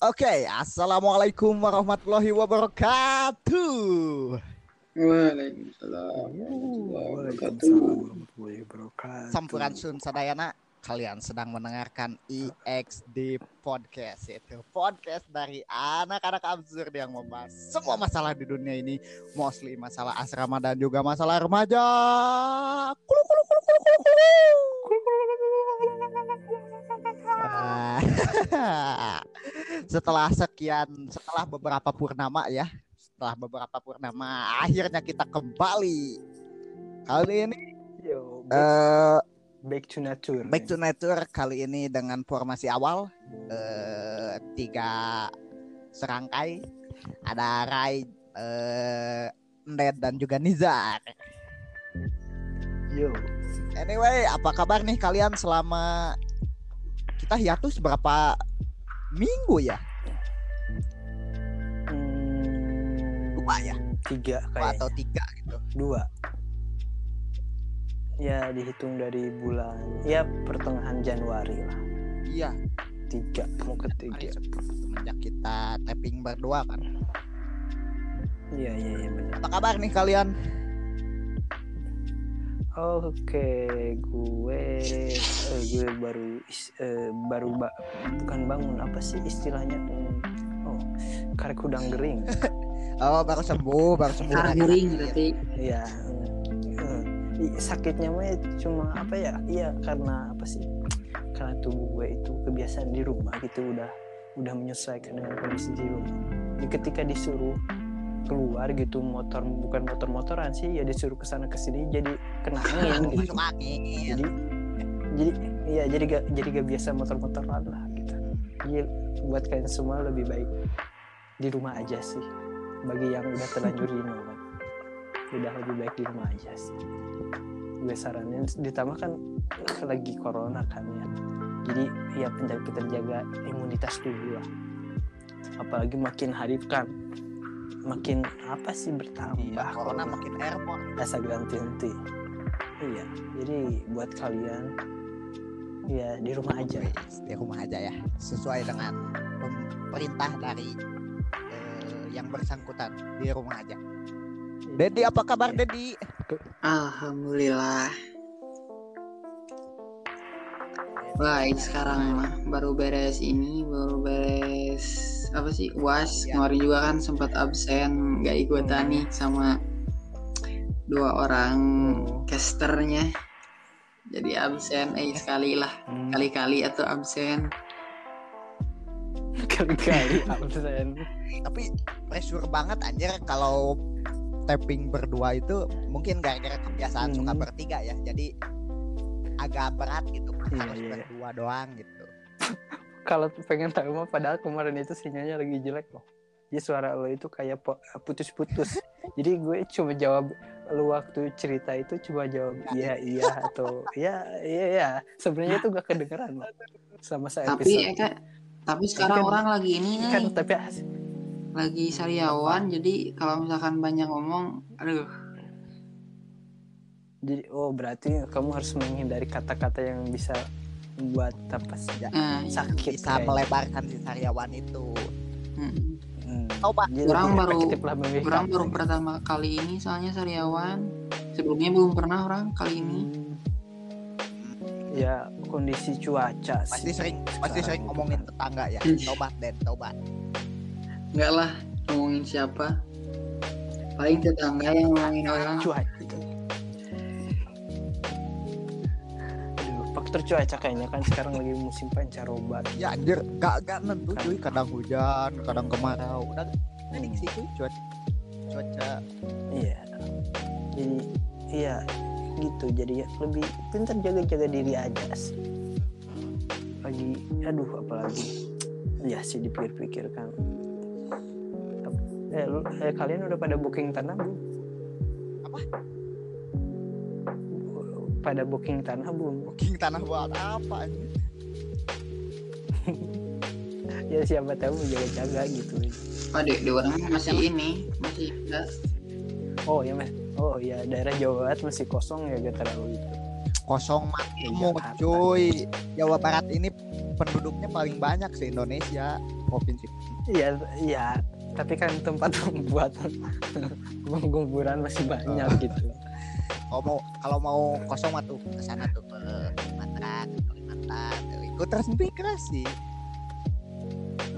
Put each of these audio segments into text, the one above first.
Oke, assalamualaikum warahmatullahi wabarakatuh. Waalaikumsalam warahmatullahi wabarakatuh. Sampuran sun sadayana, kalian sedang mendengarkan EXD Podcast itu podcast dari anak-anak absurd yang membahas semua masalah di dunia ini, mostly masalah asrama dan juga masalah remaja. Kulu, kulu, kulu, kulu, kulu, kulu. Ah, setelah sekian, setelah beberapa purnama ya, setelah beberapa purnama, akhirnya kita kembali. Kali ini Yo, back, eh back to nature. Back to Nature kali ini dengan formasi awal eh, tiga serangkai ada Rai, eh, Ned dan juga Nizar. Yo, Anyway, apa kabar nih kalian selama kita hiatus berapa minggu ya? hmm, Dua ya? Tiga kayaknya. atau tiga gitu? Dua. Ya dihitung dari bulan, ya pertengahan Januari lah. Iya, Tiga, mau ketiga. semenjak kita tapping berdua kan. Iya, iya, iya benar. Apa kabar nih kalian? Oke, gue eh, gue baru is- eh, baru ba- bukan bangun apa sih istilahnya? Oh, karek udang gering. Oh, baru sembuh, baru sembuh. Karguring berarti Iya. hmm. I- Sakitnya mah cuma apa ya? Iya karena apa sih? Karena tubuh gue itu kebiasaan di rumah gitu udah udah menyesuaikan dengan kondisi di rumah. Jadi ketika disuruh keluar gitu motor bukan motor-motoran sih ya disuruh ke sana ke sini jadi kena angin gitu. Masuk angin. Jadi jadi iya jadi gak jadi gak biasa motor-motoran lah gitu. Jadi buat kalian semua lebih baik di rumah aja sih. Bagi yang udah terlanjur kan. Udah lebih baik di rumah aja sih. Gue saranin ditambah kan lagi corona kan ya. Jadi ya penjaga terjaga imunitas tubuh lah. Apalagi makin hari kan makin apa sih bertambah? Iya, corona makin airborne. asa ganti henti. Iya jadi buat kalian ya di rumah aja. Di rumah aja ya. Sesuai dengan perintah dari eh, yang bersangkutan di rumah aja. Dedi apa kabar Iya. Dedi Alhamdulillah. Baik sekarang mah baru beres ini baru beres apa sih uas Ya. kemarin juga kan sempat absen nggak ikutan nih sama dua orang Oh. casternya jadi absen eh sekali lah Hmm, kali-kali atau absen kali-kali absen tapi pressure banget anjir kalau tapping berdua itu mungkin gara-gara kebiasaan Hmm. suka bertiga ya jadi agak berat gitu Iya, harus iya. berdua doang gitu kalau pengen tahu mah padahal kemarin itu sinyalnya lagi jelek loh. Jadi suara lo itu kayak putus-putus. Jadi gue cuma jawab lu waktu cerita itu cuma jawab iya iya atau iya iya iya. Sebenarnya itu gak kedengeran loh sama saya tapi Eka tapi sekarang kan- orang lagi ini nih. kan tapi lagi sariawan jadi kalau misalkan banyak ngomong aduh. Jadi oh berarti kamu harus menghindari kata-kata yang bisa membuat apa sih? Ya, eh, sakit bisa kayaknya. melebarkan si sariawan itu mm. Hmm. coba Jadi Orang lebih baru- orang baru gitu. pertama kali ini soalnya sariawan sebelumnya belum pernah orang kali ini Hmm. Ya kondisi cuaca pasti sih. sering pasti sekarang sering itu ngomongin kan. tetangga ya Hmm. tobat Den tobat enggak lah ngomongin siapa paling tetangga yang ngomongin orang cuaca. Faktor cuaca kayaknya kan sekarang lagi musim pancaroba. ya anjir gak gak nentu cuy kadang hujan kadang kemarau udah prediksi cuy cuaca cuaca Iya. Jadi iya gitu. Jadi ya lebih pintar jaga-jaga diri aja sih. Lagi aduh apalagi ya sih dipikir-pikir kan. Eh, eh, kalian udah pada booking tanah belum? Apa? Pada booking tanah belum? booking tanah buat apa Ya siapa tahu jaga-jaga gitu. oh di, di orang masih ini masih enggak Oh ya mas. Oh ya daerah Jawa Barat masih kosong ya gak terlalu itu. kosong Ya, makmur Jakarta. cuy Jawa Barat ini penduduknya paling banyak se Indonesia provinsi Iya, iya. Tapi kan tempat membuat pengguburan masih banyak gitu. Kalau mau kalau mau kosong mah tuh ke sana tuh ke Sumatera ke Kalimantan tuh ikut transmigrasi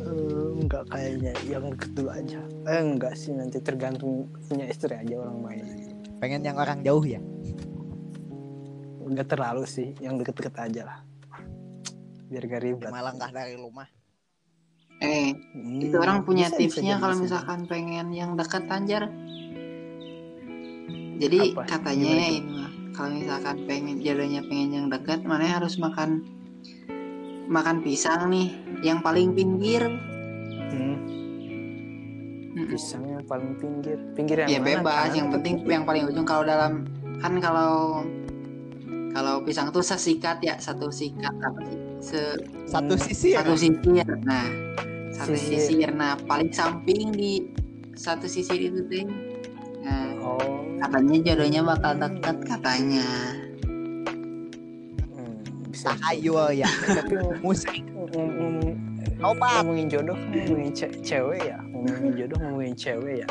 Eh, enggak kayaknya yang kedua aja. Eh enggak sih nanti tergantung punya istri aja orang main. pengen yang orang jauh ya Enggak terlalu sih, yang deket-deket aja lah. Biar gak ribet. malah nggak dari rumah Eh, Hmm, itu orang punya bisa, tipsnya kalau bisa misalkan pengen yang dekat Anjar. Jadi Apa? katanya ini mah kalau misalkan pengen jodohnya pengen yang dekat, mana harus makan makan pisang nih yang paling pinggir. Hmm, pisang yang paling pinggir. Pinggir yang Ya mana? bebas, Kanan yang penting yang paling ujung kalau dalam kan kalau kalau pisang tuh sesikat ya satu sikat apa sih? Se satu Hmm, sisi ya satu sisir. Nah satu sisir. nah paling samping di satu sisir itu teh nah Oh, katanya jodohnya bakal deket katanya. Hmm, bisa. tahayul ya. Tapi ngom- musik ngomong obat ngomongin jodoh ngomongin ce- cewek ya. Ngomongin jodoh ngomongin cewek ya.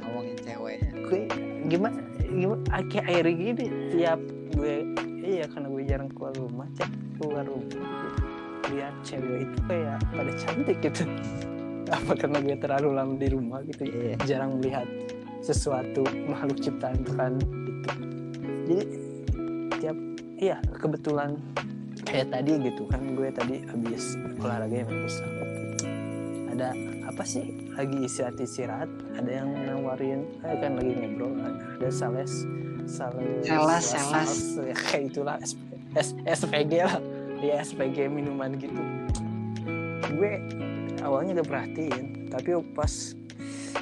Ngomongin cewek. Gue gimana gimana akhir akhir gini tiap gue iya karena gue jarang keluar rumah cek keluar rumah lihat cewek itu kayak pada cantik gitu. Apa karena gue terlalu lama di rumah gitu Iya. jarang melihat sesuatu makhluk ciptaan Tuhan gitu. Jadi tiap iya kebetulan kayak tadi gitu kan gue tadi habis olahraga yang besar. Ada apa sih? Lagi istirahat istirahat ada yang nawarin eh, kan lagi ngobrol ada sales sales Sales, sales. ya, kayak itulah SP, S, SPG lah ya SPG minuman gitu. Gue awalnya gak perhatiin tapi pas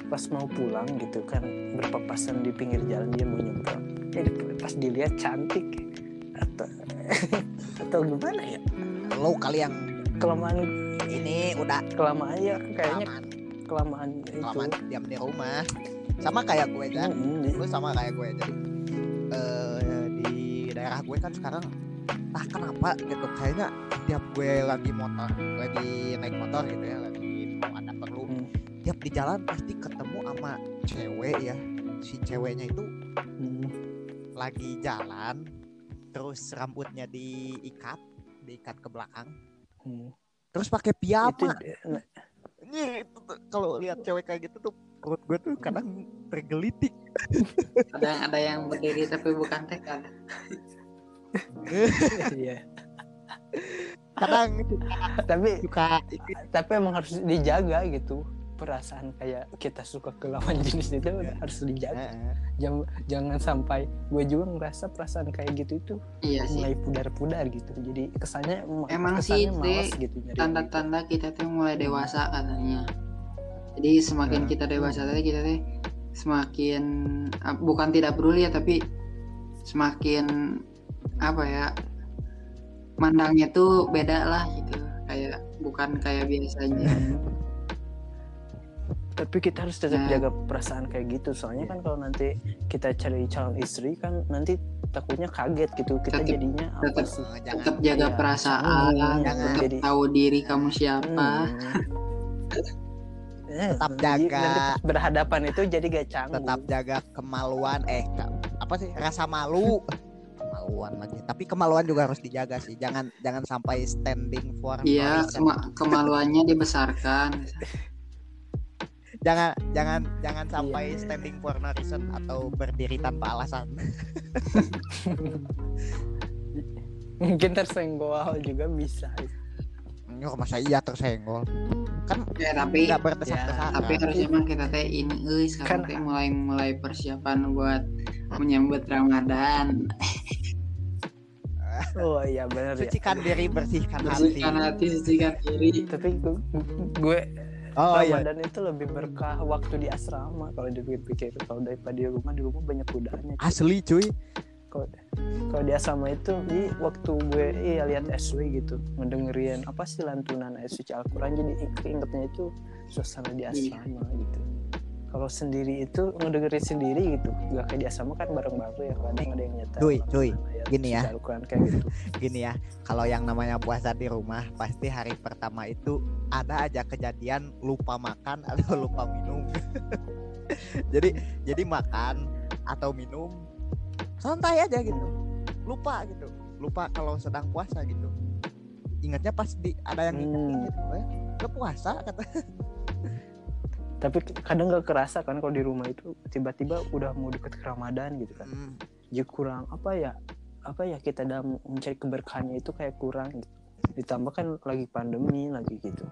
pas mau pulang gitu kan berpapasan di pinggir jalan dia mau nyebrang eh pas dilihat cantik. Atau atau gimana ya? Lo kali yang kelamaan ini udah kelamaan ya kayaknya kelamaan. kelamaan diam di rumah. Sama kayak gue kan Mm, di- lu sama kayak gue. Jadi eh, di daerah gue kan sekarang entah kenapa? Gitu. Kayaknya tiap gue lagi motor lagi naik motor gitu ya lagi tiap di jalan pasti ketemu sama cewek ya. Si ceweknya itu mm, lagi jalan terus rambutnya diikat diikat ke belakang. Mm. terus pakai itu piyama Nih, itu kalau lihat cewek kayak gitu tuh perut gue tuh kadang tergelitik. Ada yang ada yang berdiri tapi bukan tekad iya. Kadang tapi suka tapi emang harus dijaga gitu perasaan kayak kita suka ke lawan jenis itu Iya. harus dijaga. Jangan jangan sampai gue juga ngerasa perasaan kayak gitu itu iya sih. mulai pudar-pudar gitu. Jadi kesannya Emang kesannya sih, malas gitu tanda-tanda kita tuh mulai dewasa katanya. Jadi semakin Nah. kita dewasa tadi kita teh semakin bukan tidak peduli ya tapi semakin apa ya mandangnya tuh beda lah gitu. Kayak bukan kayak biasanya. Hmm. Tapi kita harus tetap Nah. jaga perasaan kayak gitu. Soalnya kan kalau nanti kita cari calon istri kan nanti takutnya kaget gitu. Kita Tetep- jadinya apa tetep- sih jangan. Tetap jaga Iya, perasaan jangan- tetap jadi- tahu diri kamu siapa. Hmm. Tetap Eh, jaga. nanti berhadapan itu jadi gak canggung. Tetap jaga kemaluan. Eh apa sih? Rasa malu. Kemaluan lagi. Tapi kemaluan juga harus dijaga sih. Jangan jangan sampai standing for iya kema- kemaluannya dibesarkan jangan jangan jangan sampai Iya. standing for no reason atau berdiri tanpa alasan. Mungkin tersenggol juga bisa. Nyuh, masa iya tersenggol? Kan ya tapi nggak berdesak-desakan tapi harusnya mah kita teh ini euy sekarang Kan- teh mulai mulai persiapan buat menyambut Ramadan. Oh iya benar ya. Sucikan diri bersihkan hati. bersihkan hati sucikan diri. Tapi gue, gue oh iya. Ramadan itu lebih berkah waktu di asrama kalau dipikir kalau daripada di rumah di rumah banyak godaannya asli cuy. Kalau kalau di asrama itu di waktu gue iya lihat SW gitu ngedengerin apa sih lantunan suci Al-Quran jadi keingetnya itu suasana di Iya. asrama gitu kalau sendiri itu ngedengerin sendiri gitu. Nggak kayak di asrama kan bareng-bareng ya kadang ada yang nyetel. Cuy, cuy, gini ya. kayak gitu. Gini ya kalau yang namanya puasa di rumah pasti hari pertama itu ada aja kejadian lupa makan atau lupa minum. Jadi jadi makan atau minum santai aja gitu. Lupa gitu. Lupa kalau sedang puasa gitu. Ingatnya pas di ada yang ingetin Hmm. gitu eh, ke puasa? kata tapi kadang nggak kerasa kan kalau di rumah itu tiba-tiba udah mau deket ke Ramadan gitu kan. Hmm, jadi kurang apa ya apa ya kita dalam mencari keberkahannya itu kayak kurang gitu. ditambah kan lagi pandemi lagi gitu.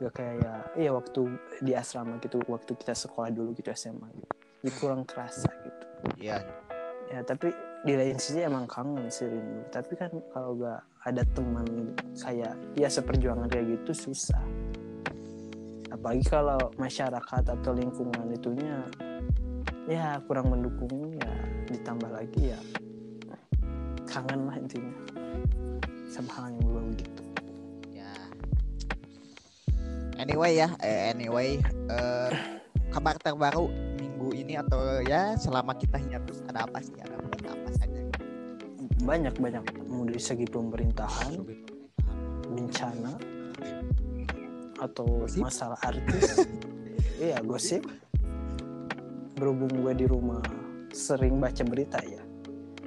Gak kayak iya waktu di asrama gitu waktu kita sekolah dulu gitu SMA gitu. Jadi kurang kerasa gitu. Iya. Ya tapi di lain sisi emang kangen sih rindu. Tapi kan kalau gak ada teman kayak ya seperjuangan kayak gitu susah apalagi kalau masyarakat atau lingkungan itunya ya kurang mendukung ya ditambah lagi ya kangen lah intinya. Sama hal yang gitu. Ya. Anyway ya eh, anyway eh, kabar terbaru minggu ini atau ya selama kita hiatus ada apa sih? Ada berita apa saja? Banyak banyak mau dari segi pemerintahan. bencana atau Gosip? masalah artis? Iya gosip. Berhubung gue di rumah sering baca berita ya.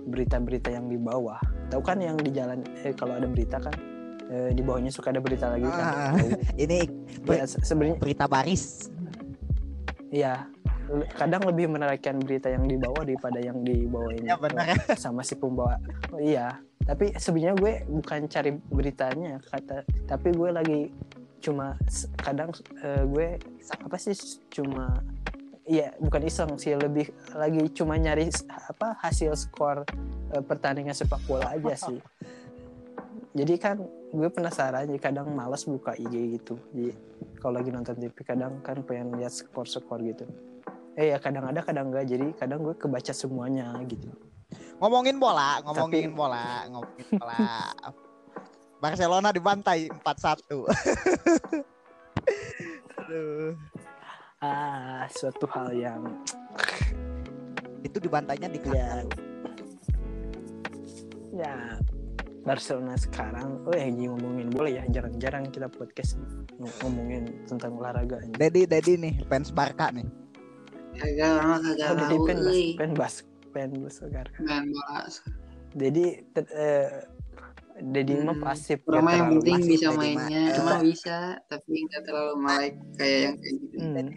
Berita-berita yang di bawah. Tahu kan yang di jalan eh, kalau ada berita kan eh, di bawahnya suka ada berita lagi kan? Ah. Ini Ya, se- sebenarnya berita baris. Ya le- kadang lebih menarik berita yang di bawah daripada yang di bawah ini. Ya benar. Sama si pembawa. Oh, iya. Tapi sebenarnya gue bukan cari beritanya kata tapi gue lagi cuma kadang eh, gue apa sih cuma Iya, bukan iseng sih, lebih lagi cuma nyari apa hasil skor eh, pertandingan sepak bola aja sih. Jadi kan gue penasaran, jadi kadang malas buka IG gitu. Jadi kalau lagi nonton TV kadang kan pengen lihat skor-skor gitu. Eh ya kadang ada, kadang enggak. Jadi kadang gue kebaca semuanya gitu. ngomongin bola ngomongin Tapi- bola ngomongin bola Barcelona dibantai 4-1 Aduh. Ah, suatu hal yang itu dibantainya di ya. Ya Barcelona sekarang oh ya ngomongin bola ya jarang-jarang kita podcast ng- ngomongin tentang olahraga. Dedi Dedi nih fans Barca nih. Kagak lama kagak Oh, jadi tahu pen bas, pen bas, pen bas. Bola Jadi te- Dedi mah Hmm, pasif. Cuma nggak yang penting pasif. bisa mainnya mah, cuma bisa tapi nggak terlalu melek kayak yang kayak gitu Hmm.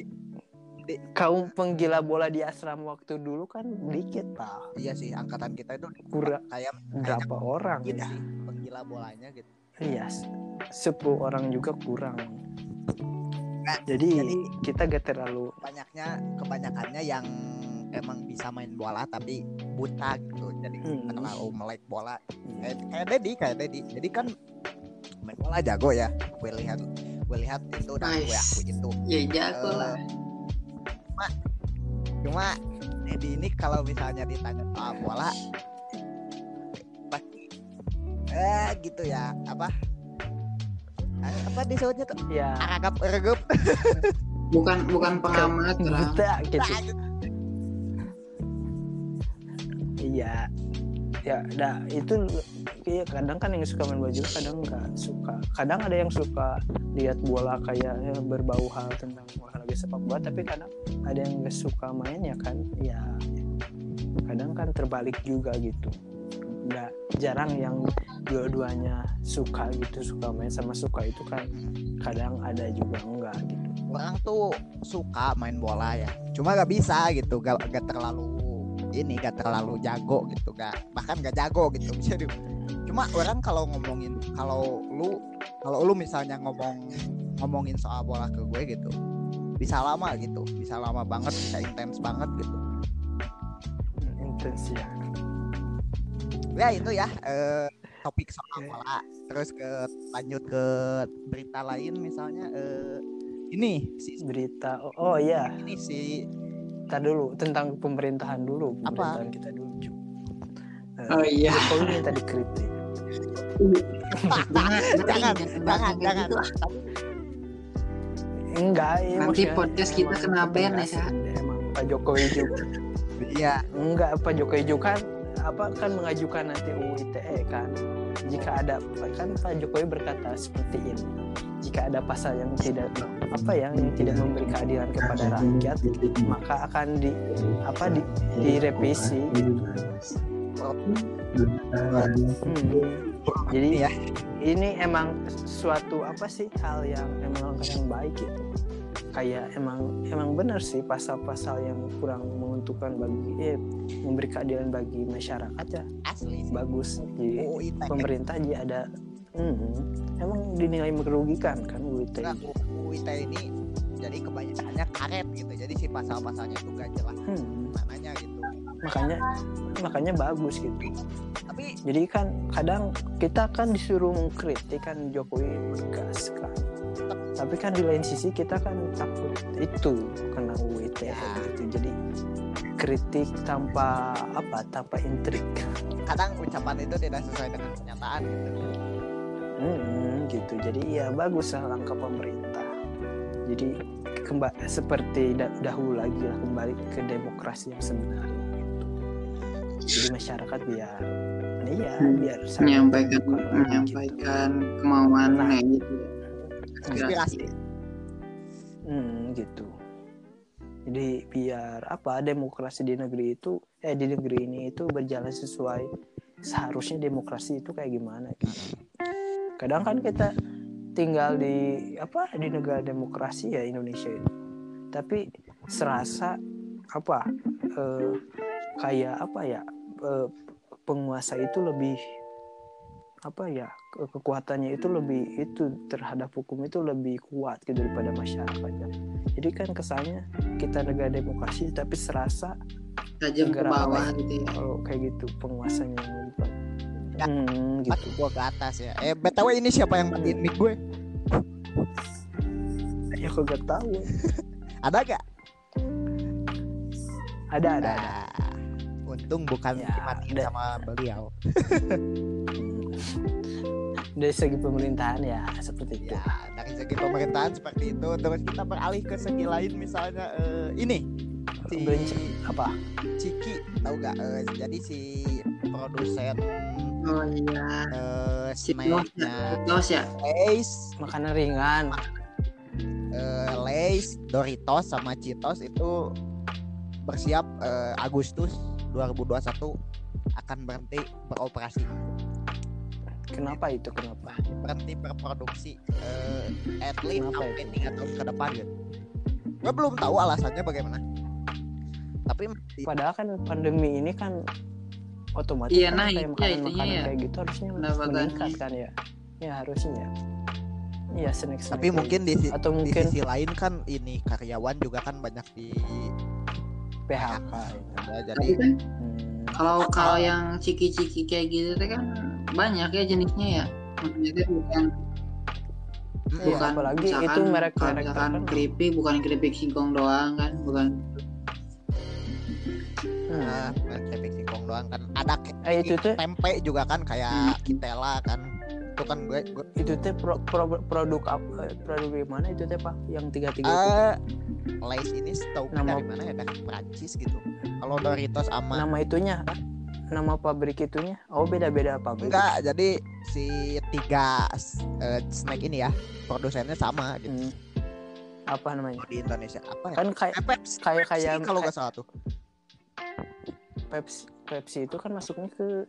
Kaum penggila bola di asrama waktu dulu kan dikit pak, iya sih angkatan kita itu kurang kayak berapa orang gitu ya? sih penggila bolanya gitu Iya, s- 10 orang juga kurang. Nah, Jadi, jadi- kita gak terlalu banyaknya kebanyakannya yang emang bisa main bola tapi buta gitu jadi Hmm. terlalu melek bola. Kayak kayak Dedi kayak Dedi jadi kan main bola jago ya. Gue lihat gue lihat itu dan gue Nice. aku itu. Ya jago Eh, lah. cuma Dedi ini kalau misalnya ditanya soal bola pasti eh gitu ya. Apa? Eh, apa disebutnya tuh? Ya. Aragap ergup bukan bukan pengamat lah buta gitu. Iya. Ya, nah itu iya kadang kan yang suka main bola juga kadang nggak suka. Kadang ada yang suka lihat bola kayak ya, berbau hal tentang olahraga sepak bola, tapi kadang ada yang nggak suka main ya kan. Ya, kadang kan terbalik juga gitu. Nggak jarang yang dua-duanya suka gitu, suka main sama suka itu kan kadang ada juga enggak gitu. orang tuh suka main bola ya cuma gak bisa gitu gak, gak terlalu ini gak terlalu jago gitu gak bahkan gak jago gitu. Bisa di- cuma orang kalau ngomongin kalau lu kalau lu misalnya ngomong ngomongin soal bola ke gue gitu bisa lama gitu bisa lama banget bisa intens banget gitu. Intens ya. ya itu ya eh, topik soal bola. Terus ke lanjut ke berita lain misalnya eh, ini si Berita oh, oh iya, ini si Ntar dulu tentang pemerintahan dulu, Apa? pemerintahan kita dulu. Eh, oh iya Jokowi minta dikritik. jangan jangan jangan jangan gitu. enggak Nanti maksudnya podcast kita kena ban ya, emang Pak Jokowi juga Iya. enggak Pak Jokowi juga kan apa kan mengajukan nanti UU ITE kan jika ada kan Pak Jokowi berkata seperti ini jika ada pasal yang tidak apa ya yang tidak memberi keadilan kepada rakyat maka akan di apa di direvisi Hmm. Jadi Ya. ini emang suatu apa sih hal yang emang yang baik gitu. Kayak emang emang benar sih pasal-pasal yang kurang menguntungkan bagi eh, memberi keadilan bagi masyarakat ya Asli sih. bagus. Jadi UU ITE. pemerintah jadi ada hmm, emang dinilai merugikan kan. Enggak, UU ITE ini jadi kebanyakannya karet gitu. Jadi si pasal-pasalnya itu gak jelas Hmm, mananya gitu. makanya makanya bagus gitu. Tapi Jadi kan kadang kita kan disuruh mengkritik kan Jokowi tegas kan. Tapi kan di lain sisi kita kan takut itu kena UU ITE Ya. gitu. Jadi kritik tanpa apa tanpa intrik. kadang ucapan itu tidak sesuai dengan kenyataan gitu. Hmm, gitu. Jadi ya bagus lah langkah pemerintah. Jadi kembali seperti da- dahulu lagi lah kembali ke demokrasi yang sebenarnya. gitu. Jadi masyarakat biar iya biar menyampaikan terbuka lagi gitu. menyampaikan kemauannya gitu. Inspirasi. Hmm, gitu. Jadi biar apa demokrasi di negeri itu eh di negeri ini itu berjalan sesuai seharusnya demokrasi itu kayak gimana gitu. Kadang kan kita tinggal di apa di negara demokrasi ya Indonesia itu. Tapi serasa apa eh, kayak apa ya eh, penguasa itu lebih apa ya ke- kekuatannya itu lebih itu terhadap hukum itu lebih kuat gitu daripada masyarakat ya. Jadi kan kesannya kita negara demokrasi tapi serasa tajam ke bawah apa gitu ya. kalau kayak gitu penguasanya. Ya, Hmm, gitu. gua ke atas ya. Eh btw ini siapa yang matiin mic gue? Ya kok gak tahu. Ada gak? Ada ada ada. Nah, untung bukan Ya, dimatiin sama beliau. Dari segi pemerintahan ya seperti itu. Ya, dari segi pemerintahan seperti itu. Terus kita beralih ke segi lain misalnya eh, ini si Benci- apa? Ciki tahu gak? Eh, jadi si produsen Oh iya. eh, Si snacknya Tos ya. Lays, Makanan ringan. eh, Lays, Doritos sama Cheetos itu bersiap eh, Agustus 2021 akan berhenti beroperasi, Kenapa itu? Kenapa? berhenti berproduksi eh, at least Kenapa sampai tiga tahun ke depan gitu. Gue belum tahu alasannya bagaimana. Tapi di- Padahal kan pandemi ini kan otomatis Iya, kan naik kayak ya makanan itunya makanan ya. kayak gitu harusnya Pendapatannya. meningkat kan ya. Ya harusnya ya. Iya snack tapi mungkin di, si- atau di mungkin sisi lain kan ini karyawan juga kan banyak di PHK. ya, jadi Tapi kan Hmm, kalau kalau yang ciki-ciki kayak gitu kan banyak ya jenisnya ya. Maksudnya bukan Iya, bukan apalagi misalkan itu merek- kalau merek misalkan terkenal. keripik bukan keripik singkong doang kan bukan hmm. Nah, keripik singkong doang kan ada Eh, itu tuh tempe juga kan kayak Hmm. Kitela kan itu kan gue, gue itu teh pro- pro- produk apa produk di mana itu teh pak? Yang tiga tiga itu? Eh Lays ini setahu gue Nama- dari mana ya? Dari Prancis gitu. Kalau Doritos sama nama itunya? Nama pabrik itunya? Oh beda beda pabrik? Enggak jadi si tiga eh, snack ini ya produsennya sama gitu. Hmm. apa namanya? Di Indonesia apa ya? Kan kayak Eh, Pepsi, kayak kayak kalau nggak salah tuh. Pepsi Pepsi itu kan masuknya ke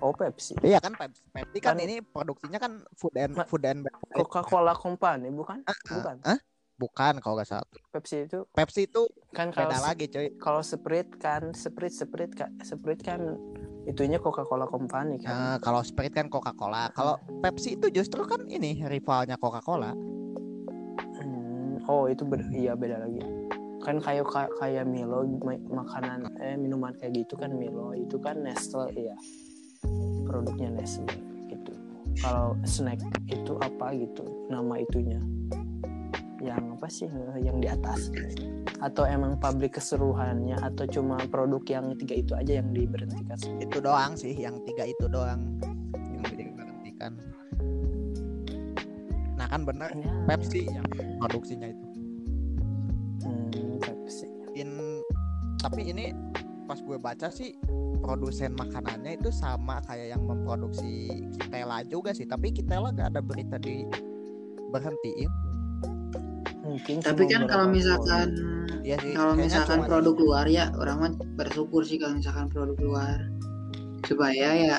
oh Pepsi. Iya kan Pepsi, Pepsi kan, Kan- ini produksinya kan food and food and beverage. Coca Cola Company bukan? Ah, bukan. Hah? bukan kalau nggak salah. Pepsi itu Pepsi itu kan kalau beda lagi cuy. kalau Sprite kan Sprite Sprite kan Sprite kan itunya Coca Cola Company kan. Nah, kalau Sprite kan Coca-Cola. Kalau Pepsi itu justru kan ini rivalnya Coca-Cola. Hmm, oh itu ber- iya beda lagi. Kan kayak kayak Milo ma- makanan eh minuman kayak gitu kan Milo. Itu kan Nestle ya produknya Nestle gitu. Kalau snack itu apa gitu nama itunya? Yang apa sih? Yang di atas. Atau emang pabrik keseluruhannya atau cuma produk yang tiga itu aja yang diberhentikan? Itu doang sih, yang tiga itu doang. Yang diberhentikan. Nah kan bener. Ya, Pepsi yang produksinya itu. Hmm, sih. in tapi ini pas gue baca sih produsen makanannya itu sama kayak yang memproduksi Kitela juga sih. Tapi Kitela gak ada berita di berhentiin. Mungkin Tapi kan kalau misalkan Iya sih kalau misalkan produk luar ya orang mah bersyukur sih kalau misalkan produk luar. Supaya ya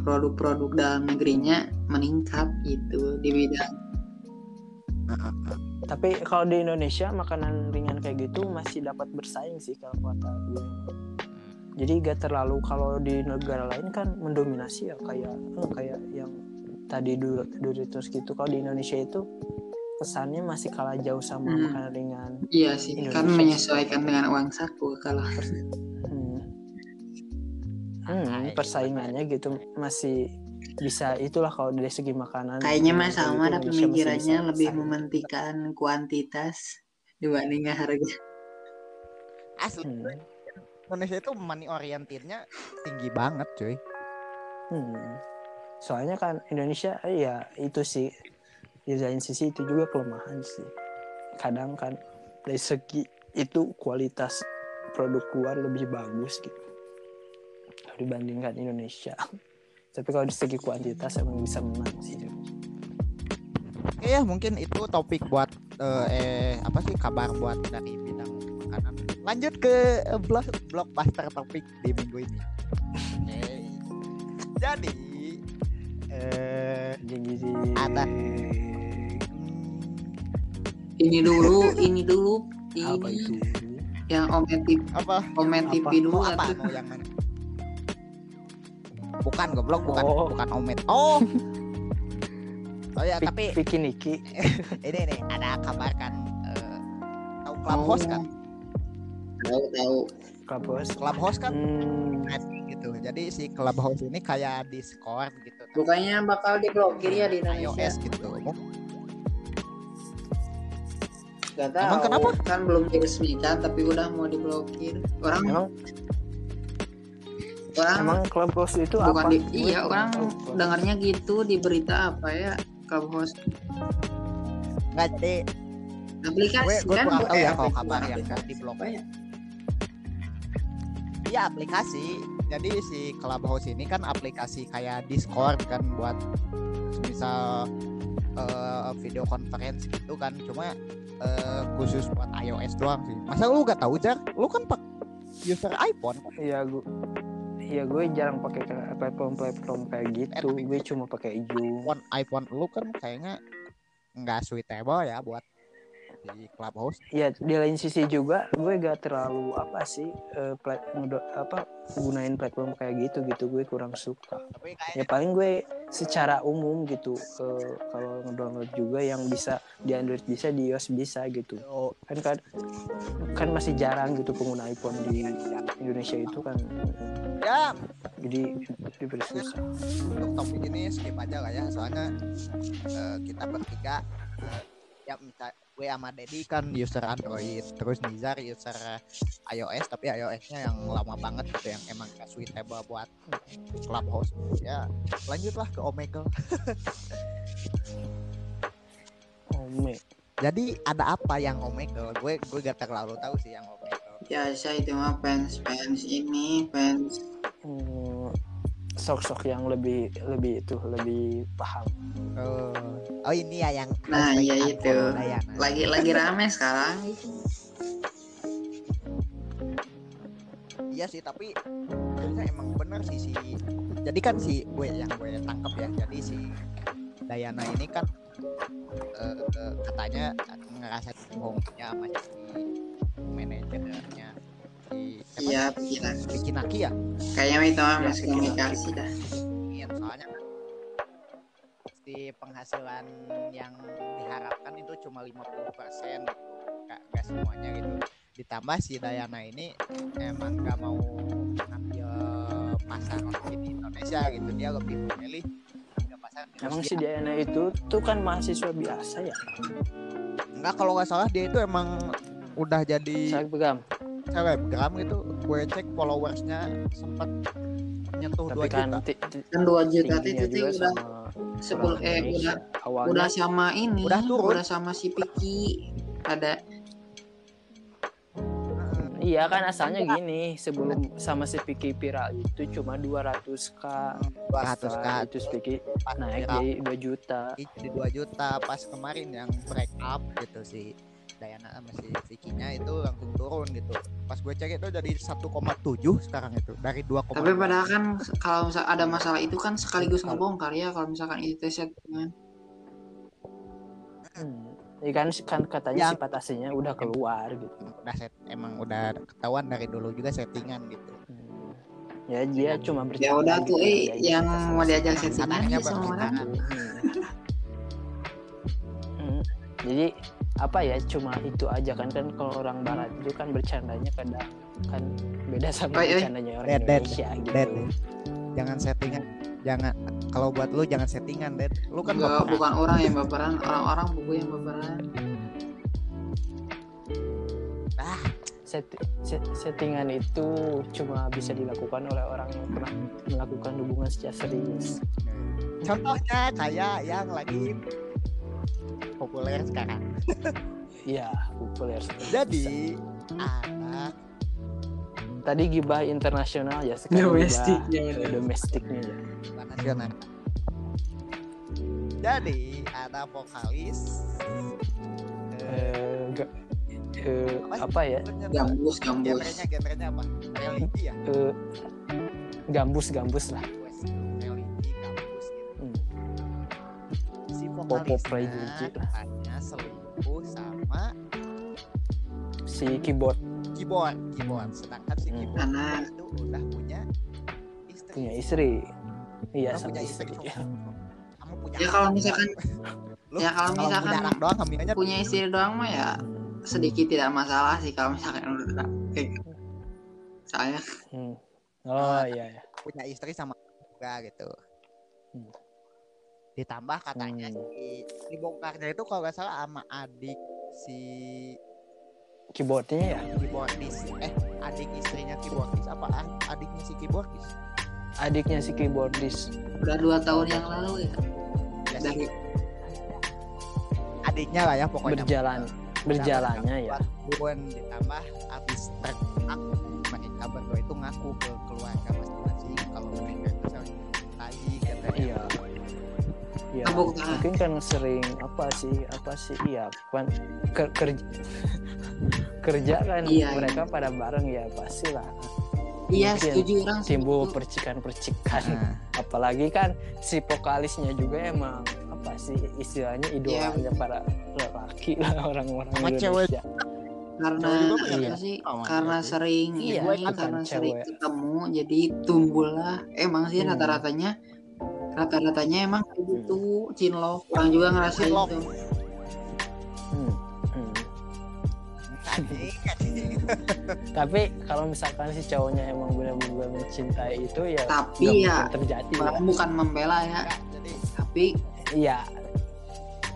produk-produk dalam negerinya meningkat gitu di bidang. Tapi kalau di Indonesia makanan ringan kayak gitu masih dapat bersaing sih kalau kata gue. Jadi gak terlalu kalau di negara lain kan mendominasi ya kayak eh, kayak yang tadi Dur- Doritos gitu. Kalau di Indonesia itu kesannya masih kalah jauh sama Hmm. makanan ringan. iya sih Indonesia kan menyesuaikan dengan uang saku kalau Hmm. Santai. Hmm, persaingannya gitu masih bisa itulah kalau dari segi makanan. kayaknya Kayak sama ada pemikirannya bisa lebih mementingkan kuantitas dibanding harga asli Hmm. Indonesia itu money orientednya tinggi banget cuy Hmm. Soalnya kan Indonesia ya itu sih di lain sisi itu juga kelemahan sih. Kadang kan dari segi itu kualitas produk luar lebih bagus gitu dibandingkan Indonesia. Tapi kalau dari segi kuantitas emang bisa menang sih. Oke ya mungkin itu topik buat eh, eh, apa sih kabar buat dari bidang makanan. Lanjut ke eh, blog blockbuster topik di minggu ini. Jadi eh Ada. Ini dulu ini dulu apa ini itu? yang Omet TV, apa Omet Apa? TV dulu apa mau yang mana? Bukan goblok bukan Oh. bukan omet. Oh. Oh ya tapi Piki Niki. ini nih ada kabar kan eh, tahu Clubhouse kan? tahu tahu Clubhouse. Clubhouse kan Hmm, netting gitu. Jadi si Clubhouse ini kayak Discord gitu. bukannya bakal diblokir ya di Indonesia iOS gitu. Gak tahu. Emang kenapa? Kan belum diresmikan tapi udah mau diblokir. Orang emang orang emang Clubhouse itu bukan apa? di, iya orang dengarnya gitu di berita apa ya Clubhouse Nggak jadi aplikasi gue gue kan kurang tahu ya kalau kabar yang aplikasi di ya? Iya aplikasi. Jadi si Clubhouse ini kan aplikasi kayak Discord kan buat misal eh, video conference gitu kan. Cuma eh, khusus buat iOS doang sih. Masa lu gak tahu Jar? Lu kan pak user iPhone. Iya gue Iya gue jarang pakai platform-platform kayak gitu. Gue cuma pakai Zoom. iPhone iPhone lu kan kayaknya nggak suitable ya buat di Clubhouse. Iya di lain sisi juga gue gak terlalu apa sih eh, plat, ngedo- apa gunain platform kayak gitu gitu gue kurang suka. Tapi Ya paling gue secara umum gitu eh, kalau ngedownload juga yang bisa di Android bisa di iOS bisa gitu. oh, Kan kan kan masih jarang gitu pengguna iPhone di Indonesia itu kan ya jadi diberi susah. untuk topik ini skip aja lah ya soalnya eh, kita bertiga ya misal gue sama Dedi kan user Android. Terus Nizar user iOS tapi iOS-nya yang lama banget gitu yang emang gak suitable buat Clubhouse. Ya lanjutlah ke Omegle. Oh me. jadi ada apa yang Omegle? Gue gue gak terlalu tahu sih yang Omegle. Ya saya itu mah fans fans ini fans Hmm, sok-sok yang lebih lebih itu lebih paham. oh, oh ini ya yang Nah, iya itu. Dayana. lagi lagi rame sekarang. Iya sih tapi ternyata emang bener sih si jadi kan si gue yang gue tangkap ya jadi si Dayana ini kan eh, eh, katanya ngerasa bohongnya sama si manajernya Iya. Vicky Naki ya Kayaknya itu Ya, masih pikiran. komunikasi dah. Iya, soalnya kan si penghasilan yang diharapkan itu cuma 50% gitu gak, gak semuanya gitu ditambah si Dayana ini emang gak mau ngambil pasar di Indonesia gitu dia lebih memilih ngambil pasar di Emang si Diana itu tuh kan mahasiswa biasa ya. enggak kalau nggak salah dia itu emang udah jadi Saya pegang. Selebgram gitu gue cek followersnya sempat nyentuh 2 Tapi kan juta. Kan 2 juta itu juga udah sepuluh eh Indonesia. udah awalnya. udah sama ini Udah turun. udah sama si Piki ada. Iya kan asalnya gini sebelum sama si Piki viral itu cuma 200k 200 Setelah k. Itu si Piki naik jadi 2 juta. Jadi 2 juta pas kemarin yang break up gitu si Dayana sama si Vicky-nya itu langsung turun gitu pas gue cek itu jadi 1,7 sekarang itu dari 2, Tapi padahal kan kalau misal ada masalah itu kan sekaligus ngebongkar ya kalau misalkan itu settingan. hmm. Ya kan kan katanya Yang- sifat aslinya udah keluar gitu udah set emang udah ketahuan dari dulu juga settingan gitu Hmm. ya dia cuma Ya bercanda udah gitu, tuh eh ya, yang gitu. mau diajak settingan ya sama orang. Hmm. Hmm. jadi apa ya cuma itu aja kan kan kalau orang barat itu kan bercandanya kadang kan beda sama oi. bercandanya orang Ded, Indonesia gitu Ded jangan settingan jangan kalau buat lu jangan settingan Ded lu kan Enggak, baperan. bukan orang yang baperan, orang-orang buku yang baperan. Set- set- settingan itu cuma bisa dilakukan oleh orang yang pernah melakukan hubungan secara serius contohnya kayak yang lagi populer sekarang Iya, populer. sekali. jadi ada Tadi gibah internasional ya, sekarang Domestik, gibah ya, eh, domestiknya ya. Gibah nasional jadi ada vokalis eh, ga- eh, Apa ya? Gambus, gambus. genrenya genrenya apa religi ya Eh, gambus gambus lah. Religi religi lah. katanya selingkuh sama Si keyboard keyboard keyboard sedangkan si Hmm. keyboard Anak. itu udah punya istri punya istri. Iya, sama punya istri istri. kamu punya Ya kalau misalkan Lu ya kalau punya misalkan anak doang hamilnya punya istri doang mah ya sedikit tidak masalah sih kalau misalkan udah kayak gitu. Soalnya Hmm. Oh iya ya. punya istri sama juga gitu Hmm. Ditambah katanya Hmm. si dibongkarnya itu kalau nggak salah sama adik si Keyboardnya ya. keyboardis eh adik istrinya keyboardis apa ah, adiknya si keyboardis Adiknya si keyboardis. udah dua tahun yang lalu ya Ya, dari si- adiknya lah ya pokoknya Berjalan berjalannya ya. Bukan ditambah abis ternak mereka berdua itu ngaku ke keluarga masing-masing kalau mereka itu saling mencintai katanya Iya. Iya. Tepuk tangan. Mungkin kan sering apa sih apa sih iya kan ker- kerja kerja kan Iya, mereka pada bareng ya pastilah iya Mungkin setuju orang timbul percikan-percikan Nah, apalagi kan si vokalisnya juga emang apa sih istilahnya idolanya para lelaki lah orang-orang Sama cewek. Indonesia karena iya. sih Oh, karena iya. sering Iya, ini kan karena cewek. sering ketemu jadi tumbuh lah emang sih Hmm. rata-ratanya rata-ratanya emang kayak gitu. Cinlok orang juga ngerasain Cinlok. itu Hmm, hmm. tapi kalau misalkan si cowoknya emang benar-benar mencintai itu ya Tapi ya, terjadi ya. bukan membela ya. Jadi tapi iya.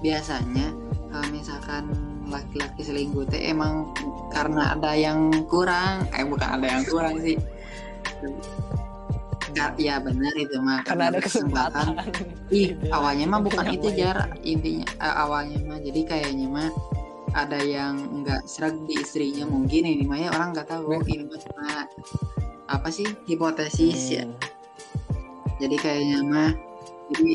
biasanya kalau misalkan laki-laki selingkuh teh emang karena ada yang kurang eh bukan ada yang kurang sih ya benar itu mah karena ada kesempatan. ih Gitu ya. awalnya mah bukan itu jar intinya eh, awalnya mah. Jadi kayaknya mah ada yang nggak serak di istrinya mungkin ini mah ya orang nggak tahu. Ini mah cuma apa sih hipotesis ya. Hmm. jadi kayaknya mah jadi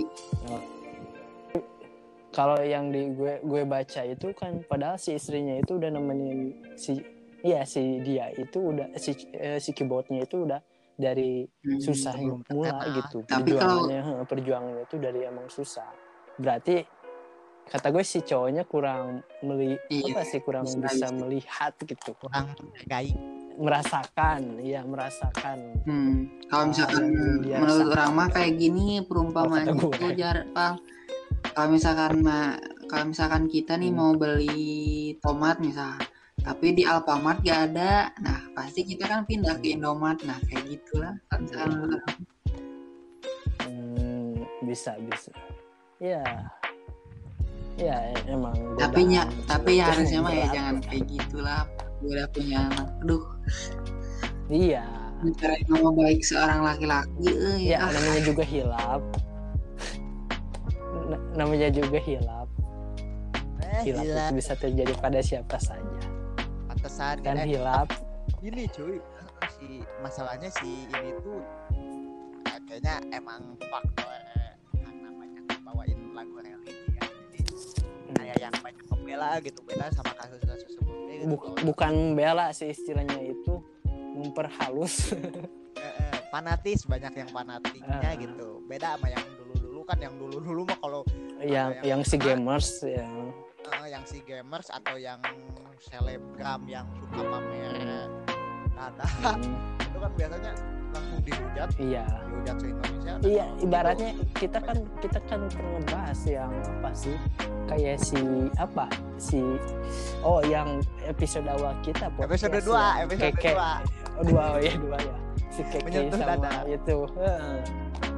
kalau yang di gue gue baca itu kan padahal si istrinya itu udah nemenin si iya si dia itu udah si eh, si keyboardnya itu udah dari hmm, susah sebelum mula gitu. Tapi kalau- perjuangannya heh, perjuangannya itu dari emang susah. Berarti kata gue si cowoknya kurang meli Iya, apa sih kurang bisa, bisa, melihat gitu. Kurang menghargai merasakan iya merasakan. Hmm, kalau misalkan Ah, yang dia menurut orang mah kayak gini perumpamaan Kalau kata itu jar Pal. kalau misalkan mah kalau misalkan kita nih Hmm. mau beli tomat misal tapi di Alfamart gak ada. Nah pasti kita kan pindah ke Indomaret. Nah kayak gitulah orang. Hmm, bisa bisa. Ya. Ya emang tapi ya tapi ya harusnya mah ya jangan kayak gitulah. Gue udah punya anak. Aduh. Iya. Bicara nama baik seorang laki-laki eh, ya. Ah, namanya juga hilap. Namanya juga hilap. Eh, hilap itu bisa terjadi pada siapa saja pantesan kan eh, hilap. Ini cuy si masalahnya si ini tuh eh, kayaknya emang faktor karena banyak bawain lagu religi ya jadi kayak yang banyak pembela gitu beda sama kasus-kasus sebelumnya gitu. Buk- bukan bela sih istilahnya itu memperhalus. Eh, eh, fanatis banyak yang fanatiknya Ah. gitu. Beda sama yang dulu-dulu kan yang dulu-dulu mah kalau yang yang yang si gamers yang eh, yang si gamers atau yang selebgram yang suka pamer dada. Hmm, itu kan biasanya langsung dihujat. Iya. Dihujat se Indonesia. Iya ibaratnya itu- kita kan kita kan pernah bahas yang apa sih? Kayak si apa? Si oh yang episode awal kita episode podcast 2 yang episode keke. 2 oh, dua oh ya dua ya. Si keke Menyentuh sama dada. itu. Heeh.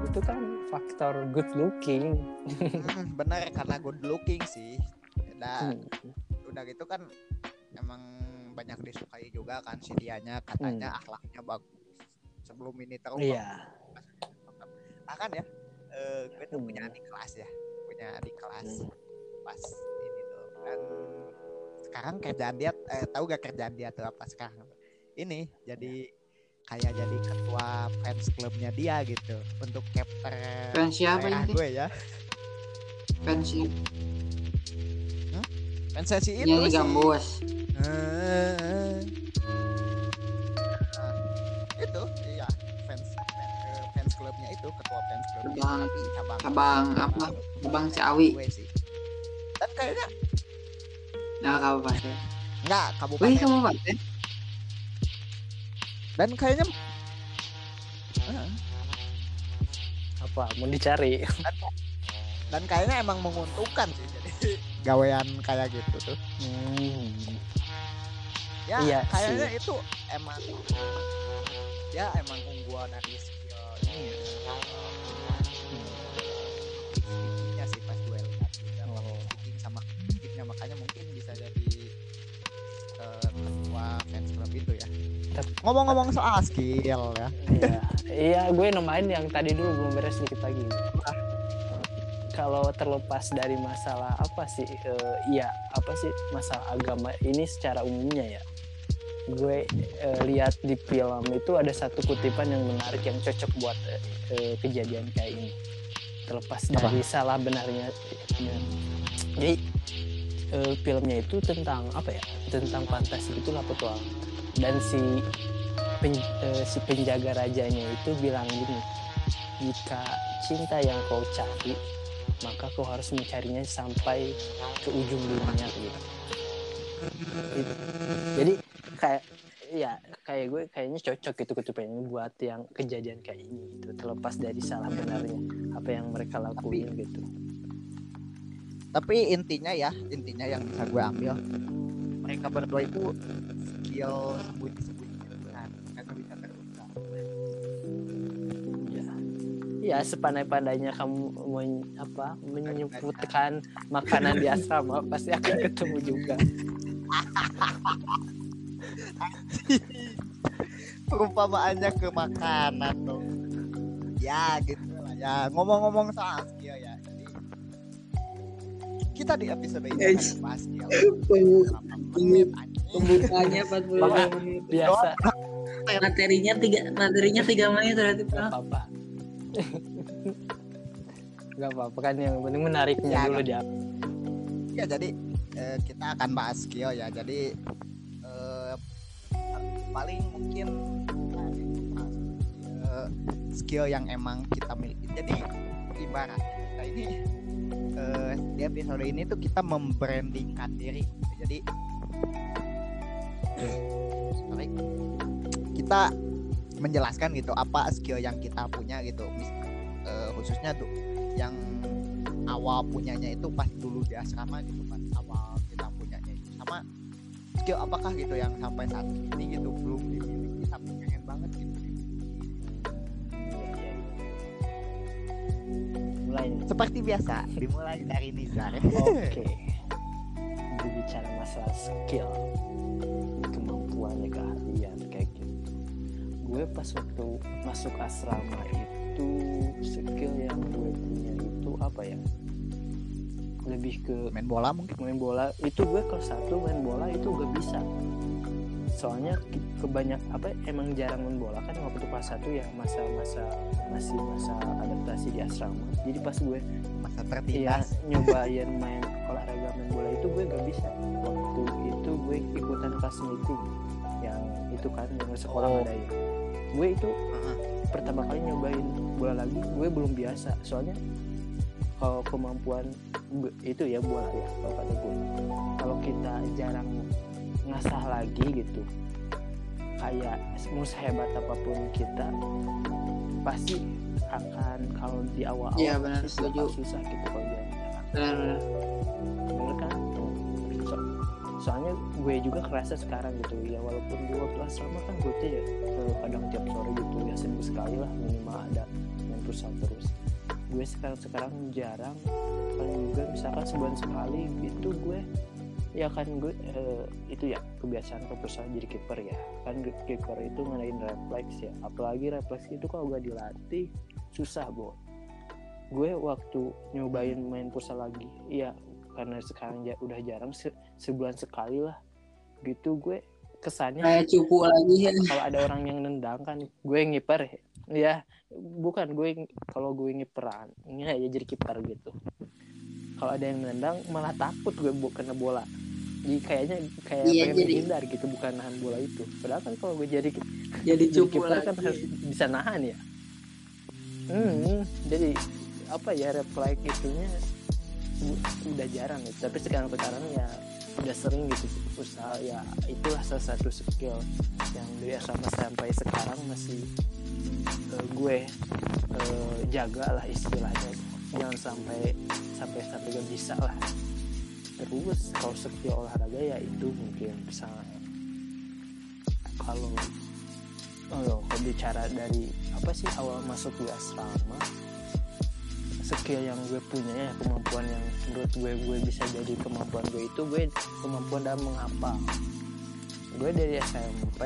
itu kan faktor good looking. Hmm, bener karena good looking sih dan Hmm. udah gitu kan emang banyak disukai juga kan si dianya katanya akhlaknya bagus sebelum ini tahu Hmm. iya bahkan ya eh, gue tuh punya Hmm. adik kelas ya punya adik kelas Hmm. pas ini tuh dan sekarang kerjaan dia eh, tahu gak kerjaan dia tuh apa sekarang ini jadi kayak jadi ketua fans clubnya dia gitu untuk chapter Fans siapa ini? gue ya Fans fans si itu nyanyi gambus. Nah, itu iya fans eh, fans klubnya itu ketua fans klubnya Cabang- tapi cabang cabang apa? Cabang Ciawi. dan kayaknya Nah, kabupaten. enggak Wih, kabupaten kabupaten. dan kayaknya apa mau dicari dan kayaknya emang menguntungkan sih gawean kayak gitu tuh. Hmm. ya Iya kayaknya itu emang ya emang ungguan dari skill ini. Ya sih pas gue lihat juga Oh. speaking sama speakingnya makanya mungkin bisa jadi eh, ketua fans club itu ya. Ngomong-ngomong soal skill ya. Iya, iya gue namain yang tadi dulu belum beres dikit lagi. Kalau terlepas dari masalah apa sih, eh, iya apa sih masalah agama ini secara umumnya ya. Gue eh, lihat di film itu ada satu kutipan yang menarik yang cocok buat eh, kejadian kayak ini. Terlepas Apa? dari salah benarnya. ya. Jadi eh, filmnya itu tentang apa ya? Tentang fantasi itulah petualang. Dan si pen- eh, si penjaga rajanya itu bilang gini jika cinta yang kau cari maka kau harus mencarinya sampai ke ujung dunia gitu. It- jadi kayak ya kayak gue kayaknya cocok gitu kutipannya buat yang kejadian kayak ini gitu. Terlepas dari salah benarnya apa yang mereka lakuin gitu. Tapi intinya ya intinya yang bisa gue ambil mereka berdua itu skill sembunyi-sembunyi ya sepandai-pandainya kamu men- apa menyebutkan makanan di asrama pasti akan ketemu juga perumpamaannya ke makanan dong ya gitu lah ya ngomong-ngomong soal skill ya jadi kita di episode ini akan bahas skill pembu- Berapa menit, anjing? Pembukanya 45 Bapak. menit. biasa Materinya tiga materinya tiga menit berarti apa-apa nggak apa-apa kan yang penting menariknya Ya, dulu nggak- dia. Ya jadi eh, kita akan bahas skill ya. Jadi eh, paling mungkin eh, skill yang emang kita miliki. Jadi ibarat kita ini eh, di episode ini tuh kita membrandingkan diri. Jadi sorry, kita menjelaskan gitu apa skill yang kita punya gitu. Mis- eh, khususnya tuh yang awal punyanya itu pas dulu di asrama gitu pas awal kita punyanya itu. Sama skill apakah gitu yang sampai saat ini gitu belum dimiliki tapi pengen banget gitu. Mulai. Seperti biasa. Dimulai dari Nizar. Oke. Berbicara masalah skill kemampuannya gitu gue pas waktu masuk asrama itu skill yang gue punya itu apa ya? Lebih ke main bola mungkin? main bola. Itu gue kelas satu main bola itu gak bisa. Soalnya ke- kebanyak apa emang jarang main bola kan waktu kelas satu ya masa-masa masih masa adaptasi di asrama. Jadi pas gue masa Iya tertindas. nyobain main olahraga main bola itu gue gak bisa. Waktu itu gue ikutan kelas meeting yang itu kan yang sekolah Oh. ada ya gue itu pertama kali nyobain bola lagi. Gue belum biasa soalnya kalau kemampuan itu ya bola ya kalau kata gue. Kalau kita jarang ngasah lagi gitu kayak mau sehebat apa pun kita pasti akan kalau di awal-awal Iya, benar, setuju. susah gitu kalau jarang benar-benar bener kan? So- soalnya gue juga kerasa sekarang gitu. Ya walaupun di waktu asrama kan gue tuh ya eh, kadang tiap sore gitu ya seminggu sekali lah minimal ada main futsal terus. Gue sekarang sekarang jarang paling juga misalkan sebulan sekali gitu gue ya kan gue eh, itu ya kebiasaan ke futsal jadi kiper ya. Kan kiper itu ngadain refleks ya apalagi refleks itu kalau gak dilatih susah bo. Gue waktu nyobain main futsal lagi ya karena sekarang ja- udah jarang se- sebulan sekali lah gitu gue kesannya kayak cupu lagi ya. kalau ada orang yang nendang kan gue ngiper ya. Bukan gue kalau gue ngiperan ya, ya jadi kiper gitu. Kalau ada yang nendang malah takut gue kena bola. Jadi kayaknya kayak Iya, pengen jadi- menghindar gitu bukan nahan bola itu. Padahal kan kalau gue jadi jadi cupu kiper lagi. kan harus bisa nahan ya. Hmm, jadi apa ya refleks itunya u- udah jarang gitu tapi sekarang sekarang ya udah sering gitu usaha ya itulah salah satu skill yang dari asrama sampai sekarang masih eh, gue eh, jaga lah istilahnya. Jangan sampai sampai sampai gak bisa lah. Terus kalau skill olahraga ya itu mungkin bisa. Kalau oh, kalau bicara dari apa sih awal masuk di asrama skill yang gue punya ya kemampuan yang menurut gue gue bisa jadi kemampuan gue itu gue kemampuan dalam menghafal gue dari SMP